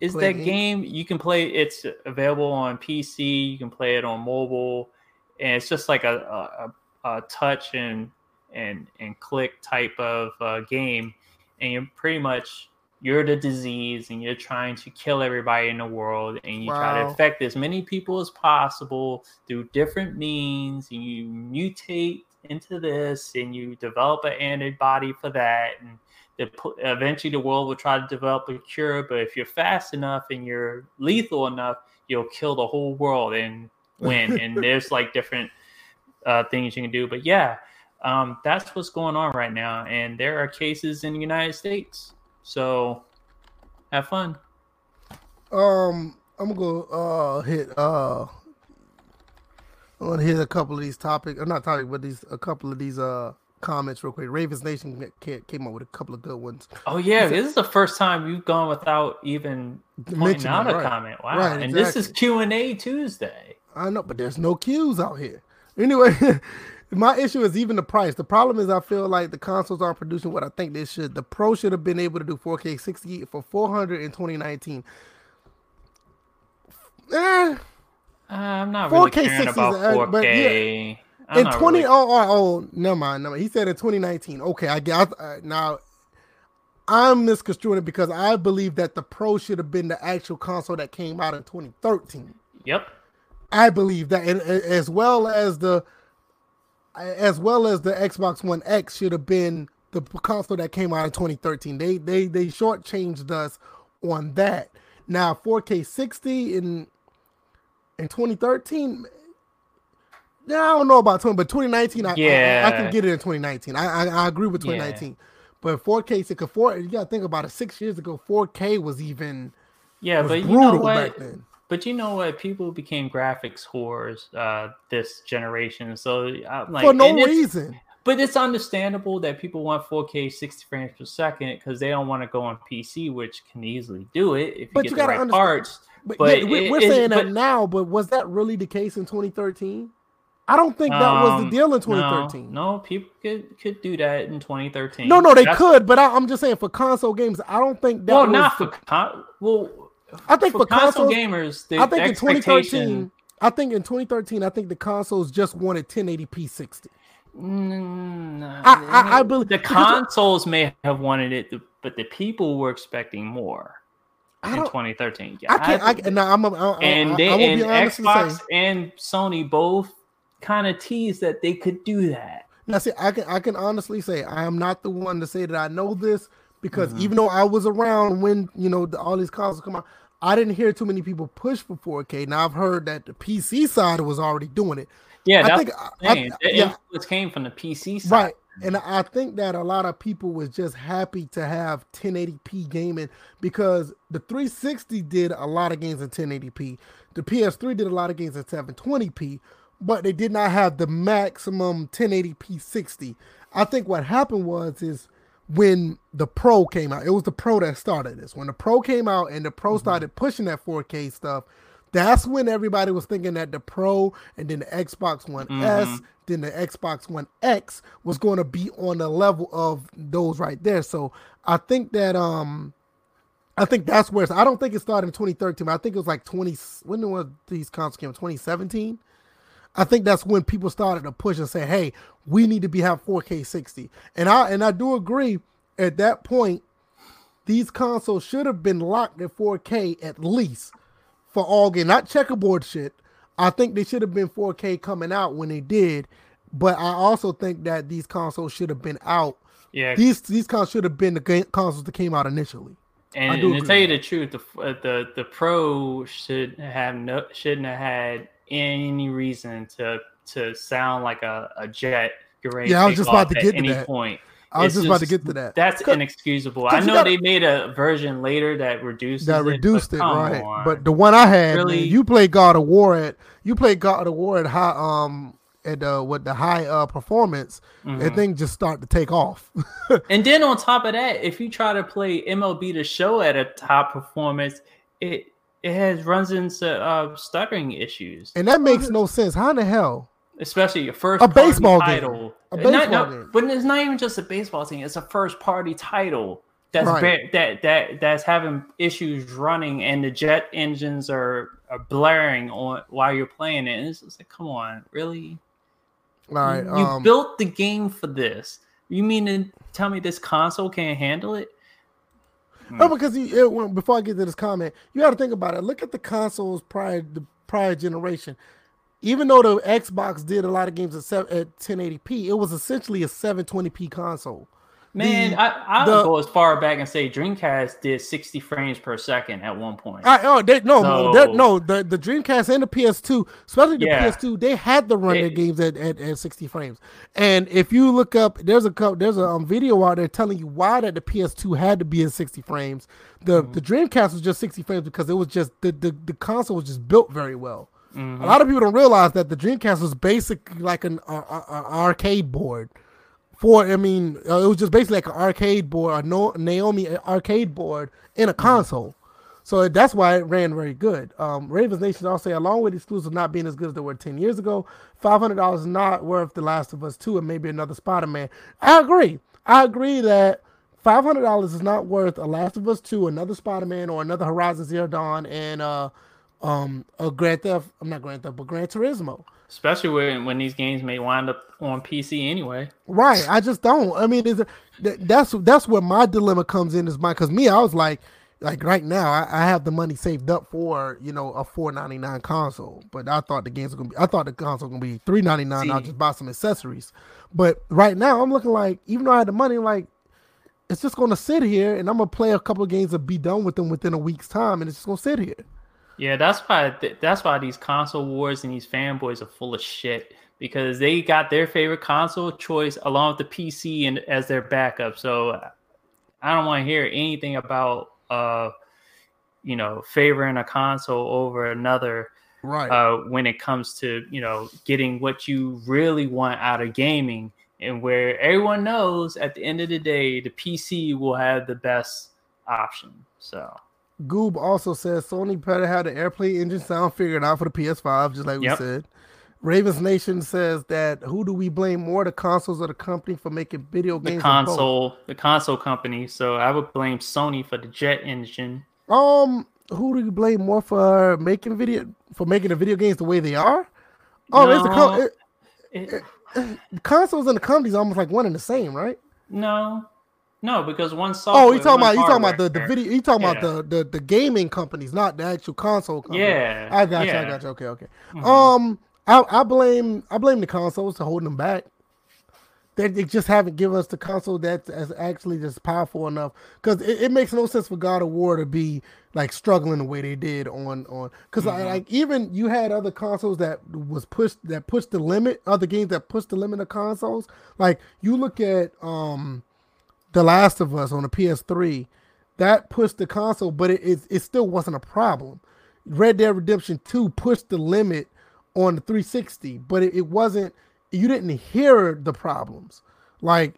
Is Plague that Inc. game you can play? It's available on PC. You can play it on mobile, and it's just like a, a, a touch and and and click type of uh, game, and you're pretty much you're the disease, and you're trying to kill everybody in the world, and you try to Wow. infect as many people as possible through different means, and you mutate into this, and you develop an antibody for that, and eventually the world will try to develop a cure. But if you're fast enough and you're lethal enough, you'll kill the whole world and win. and there's like different uh, things you can do. But yeah, um, that's what's going on right now. And there are cases in the United States. So have fun. Um, I'm gonna go uh hit uh I'm gonna hit a couple of these topics, or not topic, but these a couple of these uh comments real quick. Ravens Nation came up with a couple of good ones. Oh yeah, this is the first time you've gone without even pointing out a right. comment. Wow. Right, and this is. Q and A Tuesday. I know, but there's no cues out here. Anyway, my issue is even the price. The problem is I feel like the consoles aren't producing what I think they should. The Pro should have been able to do 4K 60 for 400 in 2019. Eh, Uh, I'm not really 4K caring 60 about 4K. but I'm in not 20 really- oh, oh oh never mind never mind. he said in 2019 okay i got uh, now I'm misconstruing it because I believe that the Pro should have been the actual console that came out in 2013. Yep. I believe that, and as well as the as well as the Xbox One X should have been the console that came out in 2013. They they they shortchanged us on that. Now 4K 60 in in 2013. Yeah, I don't know about 20, but 2019, I, Yeah. I, I can get it in 2019. I I, I agree with 2019. But 4K, so 4, you gotta think about it. Six years ago, 4K was even Yeah, was but you know what? back then. But you know what? People became graphics whores uh, this generation. So I'm like, for no reason. But it's understandable that people want 4K 60 frames per second because they don't want to go on PC, which can easily do it if you But get you the gotta right understand- parts. But, But yeah, it- we're it's- saying that but- now, but was that really the case in 2013? I don't think that was the Um, deal in 2013. No, people could could do that in 2013. No, no, they That's- could, but I, I'm just saying for console games, I don't think that Well, was. not for con- well. I think for, console consoles, gamers, the I think in 2013, I think in 2013, I think the consoles just wanted 1080p 60. Mm, I- I- I believe- the consoles may have wanted it, but the people were expecting more I in 2013. Yeah, I can't. I, can- now I'm. A, I, and I, they I and Xbox and Sony both kind of teased that they could do that. Now, see, I can. I can honestly say I am not the one to say that I know this because Mm-hmm. even though I was around when you know the, all these consoles come out, I didn't hear too many people push for 4K. Now I've heard that the PC side was already doing it. Yeah, I that's think. what I, I'm saying. Yeah, influence came from the PC side. Right. And I think that a lot of people was just happy to have 1080p gaming because the 360 did a lot of games in 1080p. The PS3 did a lot of games in 720p, but they did not have the maximum 1080p 60. I think what happened was is when the Pro came out, it was the Pro that started this. When the Pro came out and the Pro started pushing that 4K stuff, that's when everybody was thinking that the Pro and then the Xbox One S, then the Xbox One X was going to be on the level of those right there. So I think that um I think that's where it's, I don't think it started in 2013. But I think it was like 20 when was these consoles came 2017. I think that's when people started to push and say, "Hey, we need to be have 4K 60." And I and I do agree at that point these consoles should have been locked at 4K at least for all game, not checkerboard shit. I think they should have been 4K coming out when they did, but I also think that these consoles should have been out. Yeah, These these consoles should have been the ga- consoles that came out initially. and, and to tell you the truth, the uh, the the pro should have no shouldn't have had any reason to to sound like a, a jet. Yeah, I was just about to get to any that. point. I was It's just about to get to that. That's inexcusable. I know gotta- they made a version later that reduces that it, reduced it, come right? on. But the one I had, man, you played God of War at you played God of War at high um at uh with the high uh performance, Mm-hmm. that thing just started to take off. And then on top of that, if you try to play MLB the Show at a top performance, it it has runs into uh, stuttering issues, and that makes no sense. How in the hell? especially your first A party baseball game. title. A And not- baseball no, game. but it's not even just a baseball team; it's a first party title that's Right. ba- that that that's having issues running, and the jet engines are are blaring on while you're playing it. And it's just like, come on, really? All right, you um, built the game for this. You mean to tell me this console can't handle it? No, because you, it, before I get to this comment, you got to think about it. Look at the consoles prior the prior generation. Even though the Xbox did a lot of games at, seven, at 1080p, it was essentially a 720p console. Man, The- I, I would go as far back and say Dreamcast did 60 frames per second at one point. I, oh, they, no, So- that- no, the, the Dreamcast and the PS2, especially the Yeah. PS2, they had to run their games at, at, at 60 frames. And if you look up, there's a there's a um, video out there telling you why that the PS2 had to be at 60 frames. The Mm-hmm. the Dreamcast was just 60 frames because it was just the the, the console was just built very well. Mm-hmm. A lot of people don't realize that the Dreamcast was basically like an, uh, arcade board. For I mean, uh, it was just basically like an arcade board, a no, Naomi arcade board in Mm-hmm. a console. So that's why it ran very good. Um, Ravens Nation also say, along with exclusives not being as good as they were 10 years ago, $500 is not worth The Last of Us 2 and maybe another Spider Man. I agree. I agree that $500 is not worth a Last of Us 2, another Spider Man, or another Horizon Zero Dawn, and uh, um a Grand Theft. I'm not Grand Theft, but Gran Turismo. Especially when when these games may wind up on PC anyway. Right. I just don't. I mean, is that's that's where my dilemma comes in. Is my because me, I was like, like right now, I, I, have the money saved up for you know a four ninety nine console, but I thought the games were gonna be. I thought the console was gonna be three ninety nine. I'll just buy some accessories. But right now, I'm looking like even though I had the money, like it's just gonna sit here, and I'm gonna play a couple of games and be done with them within a week's time, and it's just gonna sit here. Yeah, that's why that's why these console wars and these fanboys are full of shit because they got their favorite console choice along with the PC and as their backup. So I don't want to hear anything about uh you know favoring a console over another right uh when it comes to you know getting what you really want out of gaming and where everyone knows at the end of the day the PC will have the best option. So Goob also says Sony better have the airplane engine sound figured out for the PS5, just like yep. we said. Ravens Nation says that who do we blame more, the consoles or the company for making video games? The console, the console company. So I would blame Sony for the jet engine. Um, who do you blame more for making video for making the video games the way they are? Oh, no, it's the con- it, it, it, consoles and the companies almost like one and the same, right? No, no, because one software. Oh, you talking about you talking about the, the video. You talking yeah. about the, the the gaming companies, not the actual console. Company. Yeah, I got yeah. you. I got you. Okay, okay. Mm-hmm. Um, I, I blame I blame the consoles to holding them back. They, they just haven't given us the console that's actually just powerful enough. Because it, it, makes no sense for God of War to be like struggling the way they did on on. Because mm-hmm. like even you had other consoles that was pushed that pushed the limit. Other games that pushed the limit of consoles. Like you look at um the Last of Us on the PS3, that pushed the console, but it, it, it still wasn't a problem. Red Dead Redemption 2 pushed the limit on the 360, but it, it wasn't, you didn't hear the problems. Like,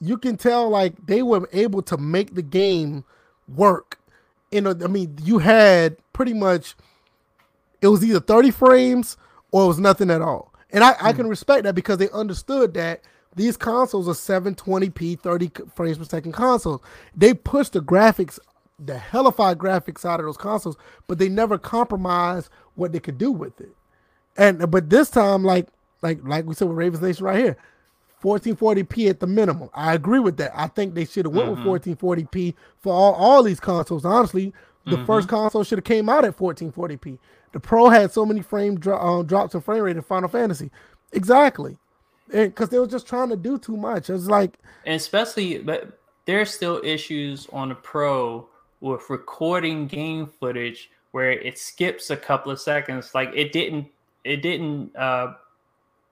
you can tell, like, they were able to make the game work. You know, I mean, you had pretty much, it was either 30 frames or it was nothing at all. And I. I hmm. can respect that because they understood that these consoles are 720p, 30 frames per second consoles. They push the graphics, the hellified graphics out of those consoles, but they never compromise what they could do with it. And but this time, like like like we said with Ravens Nation right here, 1440p at the minimum. I agree with that. I think they should have went mm-hmm. with 1440p for all, all these consoles. Honestly, the mm-hmm. first console should have came out at 1440p. The Pro had so many frame dro- um, drops in frame rate in Final Fantasy. Exactly because they were just trying to do too much. It's like, and especially, but there's still issues on the Pro with recording game footage where it skips a couple of seconds. Like it didn't, it didn't uh,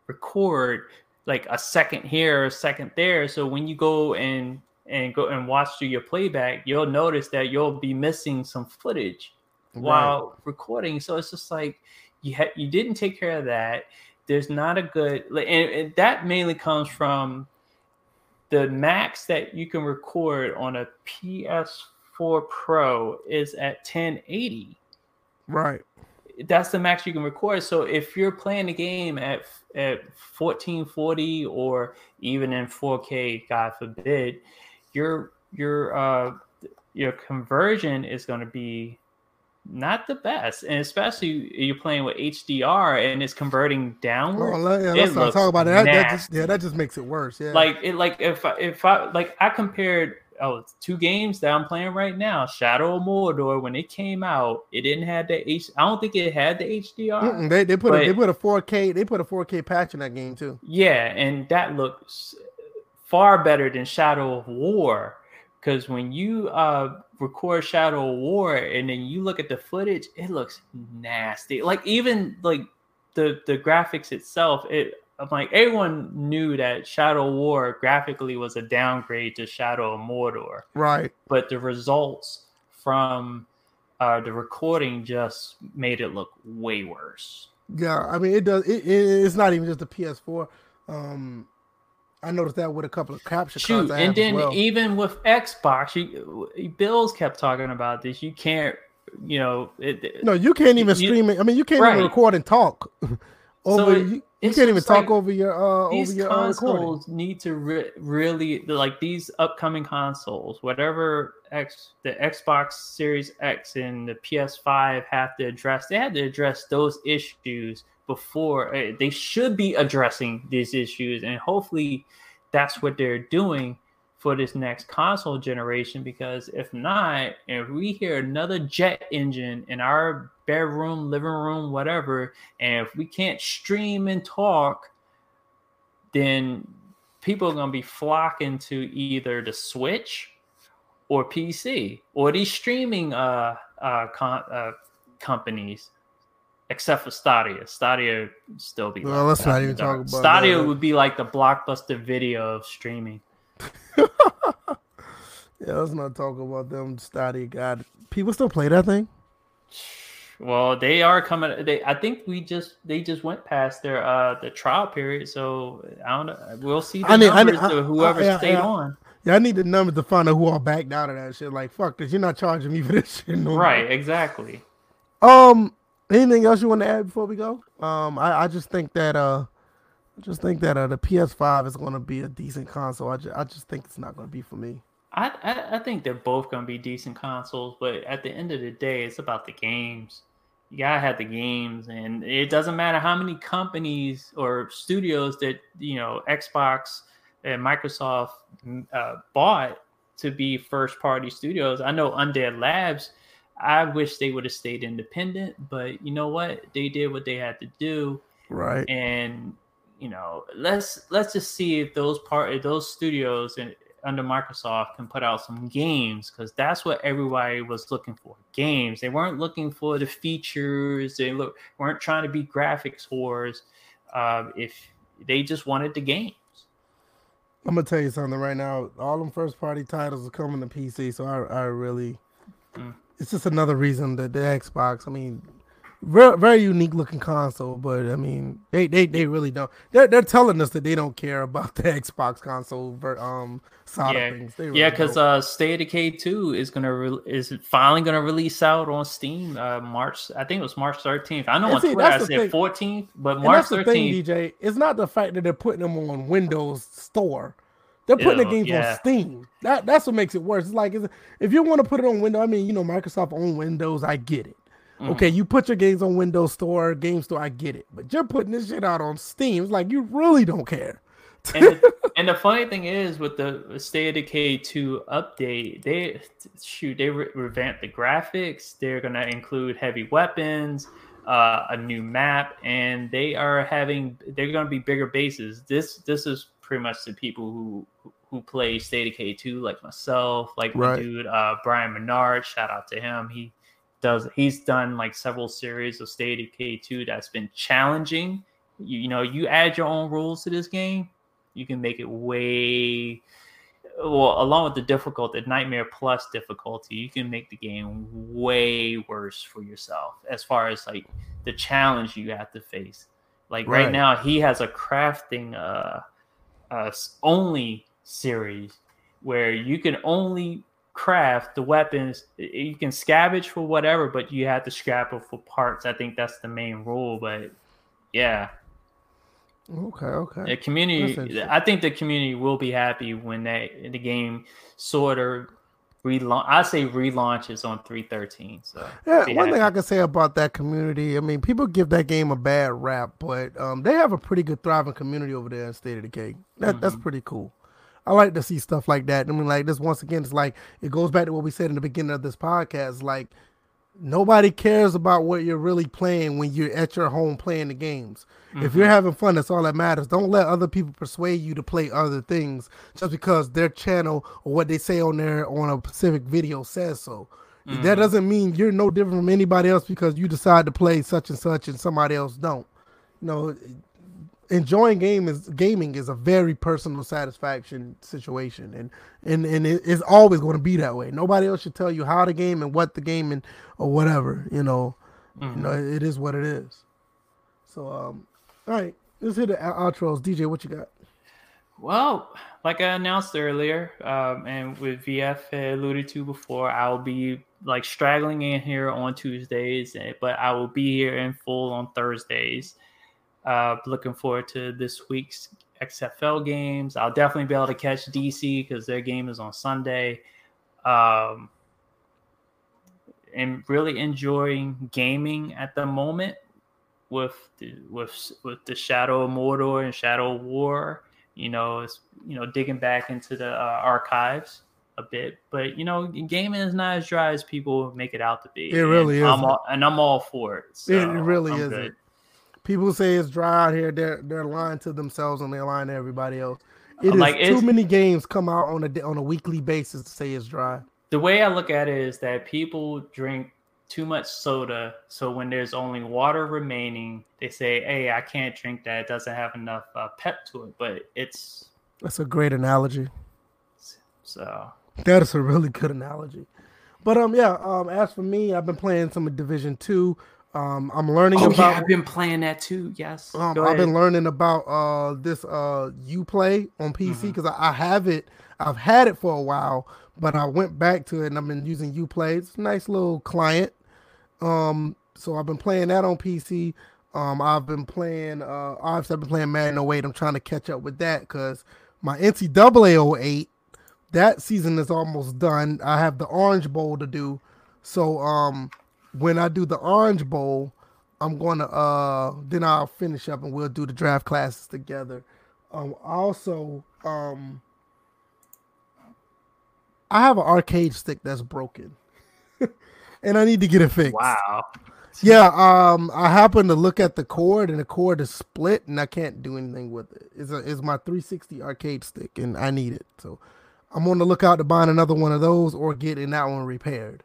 record like a second here, a second there. So when you go and and go and watch through your playback, you'll notice that you'll be missing some footage right. while recording. So it's just like you had you didn't take care of that there's not a good and, and that mainly comes from the max that you can record on a PS4 Pro is at 1080. Right. That's the max you can record. So if you're playing the game at at 1440 or even in 4K, God forbid, your your uh your conversion is going to be not the best, and especially you're playing with HDR and it's converting downward. Oh, yeah, let's not talk about that. that just, yeah, that just makes it worse. Yeah, like it, like if I, if I like I compared oh two games that I'm playing right now, Shadow of Mordor. When it came out, it didn't have the H. I don't think it had the HDR. Mm-mm, they they put but, a, they put a 4K they put a 4K patch in that game too. Yeah, and that looks far better than Shadow of War because when you uh record Shadow War and then you look at the footage, it looks nasty. Like even like the the graphics itself, it I'm like everyone knew that Shadow War graphically was a downgrade to Shadow of Mordor. Right. But the results from uh, the recording just made it look way worse. Yeah, I mean it does. It, it, it's not even just the PS4. Um, I noticed that with a couple of capture Shoot, and then well. even with Xbox, you, Bills kept talking about this. You can't, you know, it, no, you can't even you, stream it. I mean, you can't right. even record and talk. over so it, You It's can't even talk like- over your uh over these your uh, consoles need to re- really like these upcoming consoles whatever x the xbox series x and the ps5 have to address they had to address those issues before eh, they should be addressing these issues and hopefully that's what they're doing for this next console generation because if not if we hear another jet engine in our bedroom living room whatever and if we can't stream and talk then people are going to be flocking to either the Switch or PC or these streaming uh, uh, con- uh, companies, except for Stadia. Stadia would still be. Well, left let's not even dark. talk about Stadia that. would be like the blockbuster video of streaming. Yeah, let's not talk about them Stadia. God, people still play that thing. Well, they are coming. They, I think we just they just went past their uh the trial period, so I don't know. We'll see the I need- I need- numbers I- of whoever I- stayed on. Yeah, I need the numbers to find out who all backed out of that shit. Like, fuck cause you're not charging me for this shit. No more. Right, exactly. Um, anything else you want to add before we go? Um, I, I just think that uh, I just think that uh, the PS5 is going to be a decent console. I just, I just think it's not going to be for me. I, I I think they're both gonna be decent consoles, but at the end of the day, it's about the games. You gotta have the games, and it doesn't matter how many companies or studios that you know Xbox and Microsoft mm, uh, bought to be first party studios. I know Undead Labs. I wish they would have stayed independent, but you know what? They did what they had to do Right. and you know let's let's just see if those part if those studios in, under microsoft can put out some games because that's what everybody was looking for games they weren't looking for the features they look weren't trying to be graphics whores uh, if they just wanted the games I'm gonna tell you something right now. All them first party titles are coming to PC, so I, I really, Mm. It's just another reason that the Xbox. I mean, very, very unique looking console, but I mean, they, they, they really don't. They're, they're telling us that they don't care about the Xbox console ver, um side Yeah. of things. They really yeah because don't. uh state of decay 2 is gonna re- is finally gonna release out on steam uh march i think it was march 13th i know And on see, twitter i said 14th but march that's the 13th thing, DJ. It's not the fact that they're putting them on Windows Store. They're putting the games yeah. on Steam. That that's what makes it worse. It's like it's- if you want to put it on Windows, I mean, you know, Microsoft on Windows, I get it. Mhm. Okay, you put your games on Windows Store, Game Store, I get it. But you're putting this shit out on Steam. It's like you really don't care. and the, and the funny thing is with the State of Decay 2 update, they shoot they re- revamped the graphics. They're gonna include heavy weapons, uh, a new map, and they are having they're gonna be bigger bases. This this is pretty much the people who who play State of Decay two, like myself, like Right. my dude uh, Brian Menard. Shout out to him. He does he's done like several series of State of Decay two that's been challenging. You, you know, you add your own rules to this game, you can make it way well along with the difficult the nightmare plus difficulty you can make the game way worse for yourself as far as like the challenge you have to face like right, Right. now he has a crafting uh, uh only series where you can only craft the weapons. You can scavenge for whatever but you have to scrap it for parts. I think that's the main rule but yeah. Okay, okay. the community, I think the community will be happy when they the game sort of relaunch. I say relaunches on three thirteen. So Yeah, one thing I can say about that community, I mean, people give that game a bad rap, but um, they have a pretty good thriving community over there in State of Decay. That that's Mm-hmm. pretty cool. I like to see stuff like that. I mean, like this once again, it's like it goes back to what we said in the beginning of this podcast. Like nobody cares about what you're really playing when you're at your home playing the games. If you're mm-hmm. having fun, that's all that matters. Don't let other people persuade you to play other things just because their channel or what they say on their on a specific video says so. That mm-hmm. doesn't mean you're no different from anybody else because you decide to play such and such and somebody else don't. You know, enjoying game is gaming is a very personal satisfaction situation. And and and it- it's always going to be that way. Nobody else should tell you how to game and what the game and or whatever you know? You know it is what it is. So um all right. Let's hit the outros. Dj what you got? Well, like I announced earlier, um, and with VF alluded to before, I'll be like straggling in here on Tuesdays, eh, but I will be here in full on Thursdays. Uh, looking forward to this week's XFL games. I'll definitely be able to catch DC because their game is on Sunday. Um, and really enjoying gaming at the moment with the, with with the Shadow of Mordor and Shadow War. You know, it's you know digging back into the uh, archives a bit, but you know, gaming is not as dry as people make it out to be. It really and is, I'm all, and I'm all for it. So it really is. People say it's dry out here. They're they're lying to themselves and they're lying to everybody else. It is like, too many games come out on a on a weekly basis to say it's dry. the way I look at it is that people drink too much soda. So when there's only water remaining, they say, "Hey, I can't drink that. It doesn't have enough uh, pep to it." But it's That's a great analogy. so That is a really good analogy. But um, yeah. Um, as for me, I've been playing some of Division Two. Um, I'm learning Oh about. yeah, I've been playing that too. Yes, Um, I've been learning about uh this uh UPlay on PC because I, I have it. I've had it for a while, but I went back to it and I've been using UPlay. It's a nice little client. Um, so I've been playing that on PC. Um, I've been playing. Uh, obviously I've been playing Madden 08. I'm trying to catch up with that because my NCAA 08 that season is almost done. I have the Orange Bowl to do. So um, when I do the Orange Bowl, I'm gonna uh then I'll finish up and we'll do the draft classes together. Um also um I have an arcade stick that's broken. and I need to get it fixed. Wow. Yeah, um I happened to look at the cord and the cord is split and I can't do anything with it. It's a it's my 360 arcade stick and I need it. So I'm on the lookout to buying another one of those or getting that one repaired.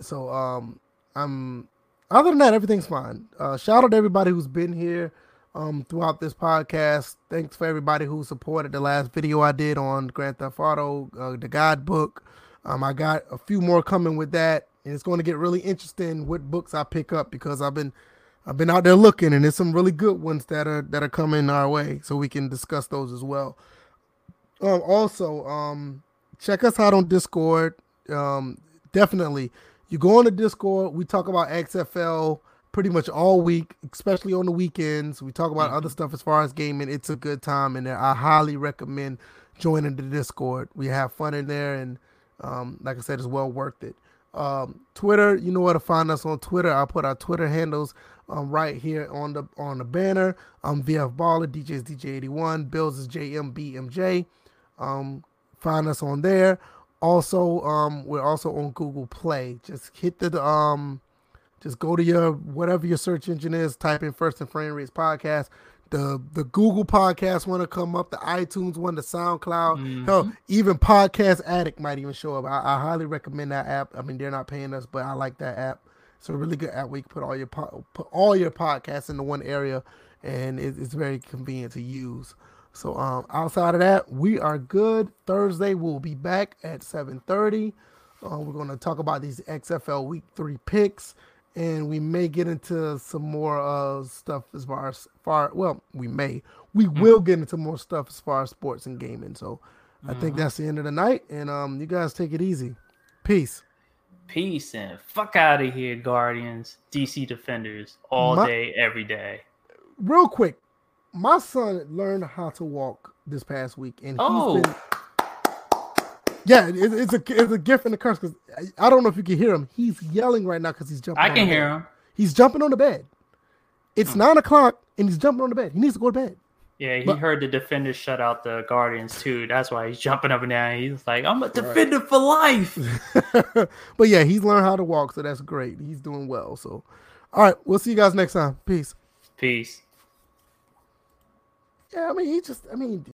So um I'm other than that, everything's fine. Uh, shout out to everybody who's been here um, throughout this podcast. Thanks for everybody who supported the last video I did on Grand Theft Auto, uh, the guidebook. Um, I got a few more coming with that, and it's going to get really interesting what books I pick up because I've been I've been out there looking, and there's some really good ones that are that are coming our way, so we can discuss those as well. Um, also, um, check us out on Discord. Um, definitely, you go on the Discord. We talk about XFL pretty much all week, especially on the weekends. We talk about other stuff as far as gaming. It's a good time in there. I highly recommend joining the Discord. We have fun in there, and um, like I said, it's well worth it. Um, Twitter, you know where to find us on Twitter. I'll put our Twitter handles um, right here on the on the banner. Um, VF Baller, DJ's DJ81, Bills is JMBMJ. Um, find us on there. Also, um, we're also on Google Play. Just hit the um, just go to your whatever your search engine is. Type in First and Frame Rates Podcast. The the Google Podcast one to come up. The iTunes one, the SoundCloud. Hell, even Podcast Addict might even show up. I, I highly recommend that app. I mean, they're not paying us, but I like that app. It's a really good app where you can put all your po- put all your podcasts into one area, and it, it's very convenient to use. So um, outside of that, we are good. Thursday we'll be back at 7:30. Uh, we're going to talk about these XFL Week Three picks, and we may get into some more uh, stuff as far as far. Well, we may. We will get into more stuff as far as sports and gaming. So I think that's the end of the night, and um, you guys take it easy. Peace. Peace and fuck out of here, Guardians, DC Defenders, all My- day, every day. Real quick, my son learned how to walk this past week, and he's Oh. been. Yeah, it, it's a it's a gift and a curse because I, I don't know if you can hear him. He's yelling right now because he's jumping. I can hear bed. him. He's jumping on the bed. It's Hmm. nine o'clock and he's jumping on the bed. He needs to go to bed. Yeah, he But- heard the defenders shut out the Guardians too. That's why he's jumping up and down. He's like, I'm a defender for life. but yeah, he's learned how to walk, so that's great. He's doing well. So, all right, we'll see you guys next time. Peace. Peace. Yeah, I mean, he just, I mean,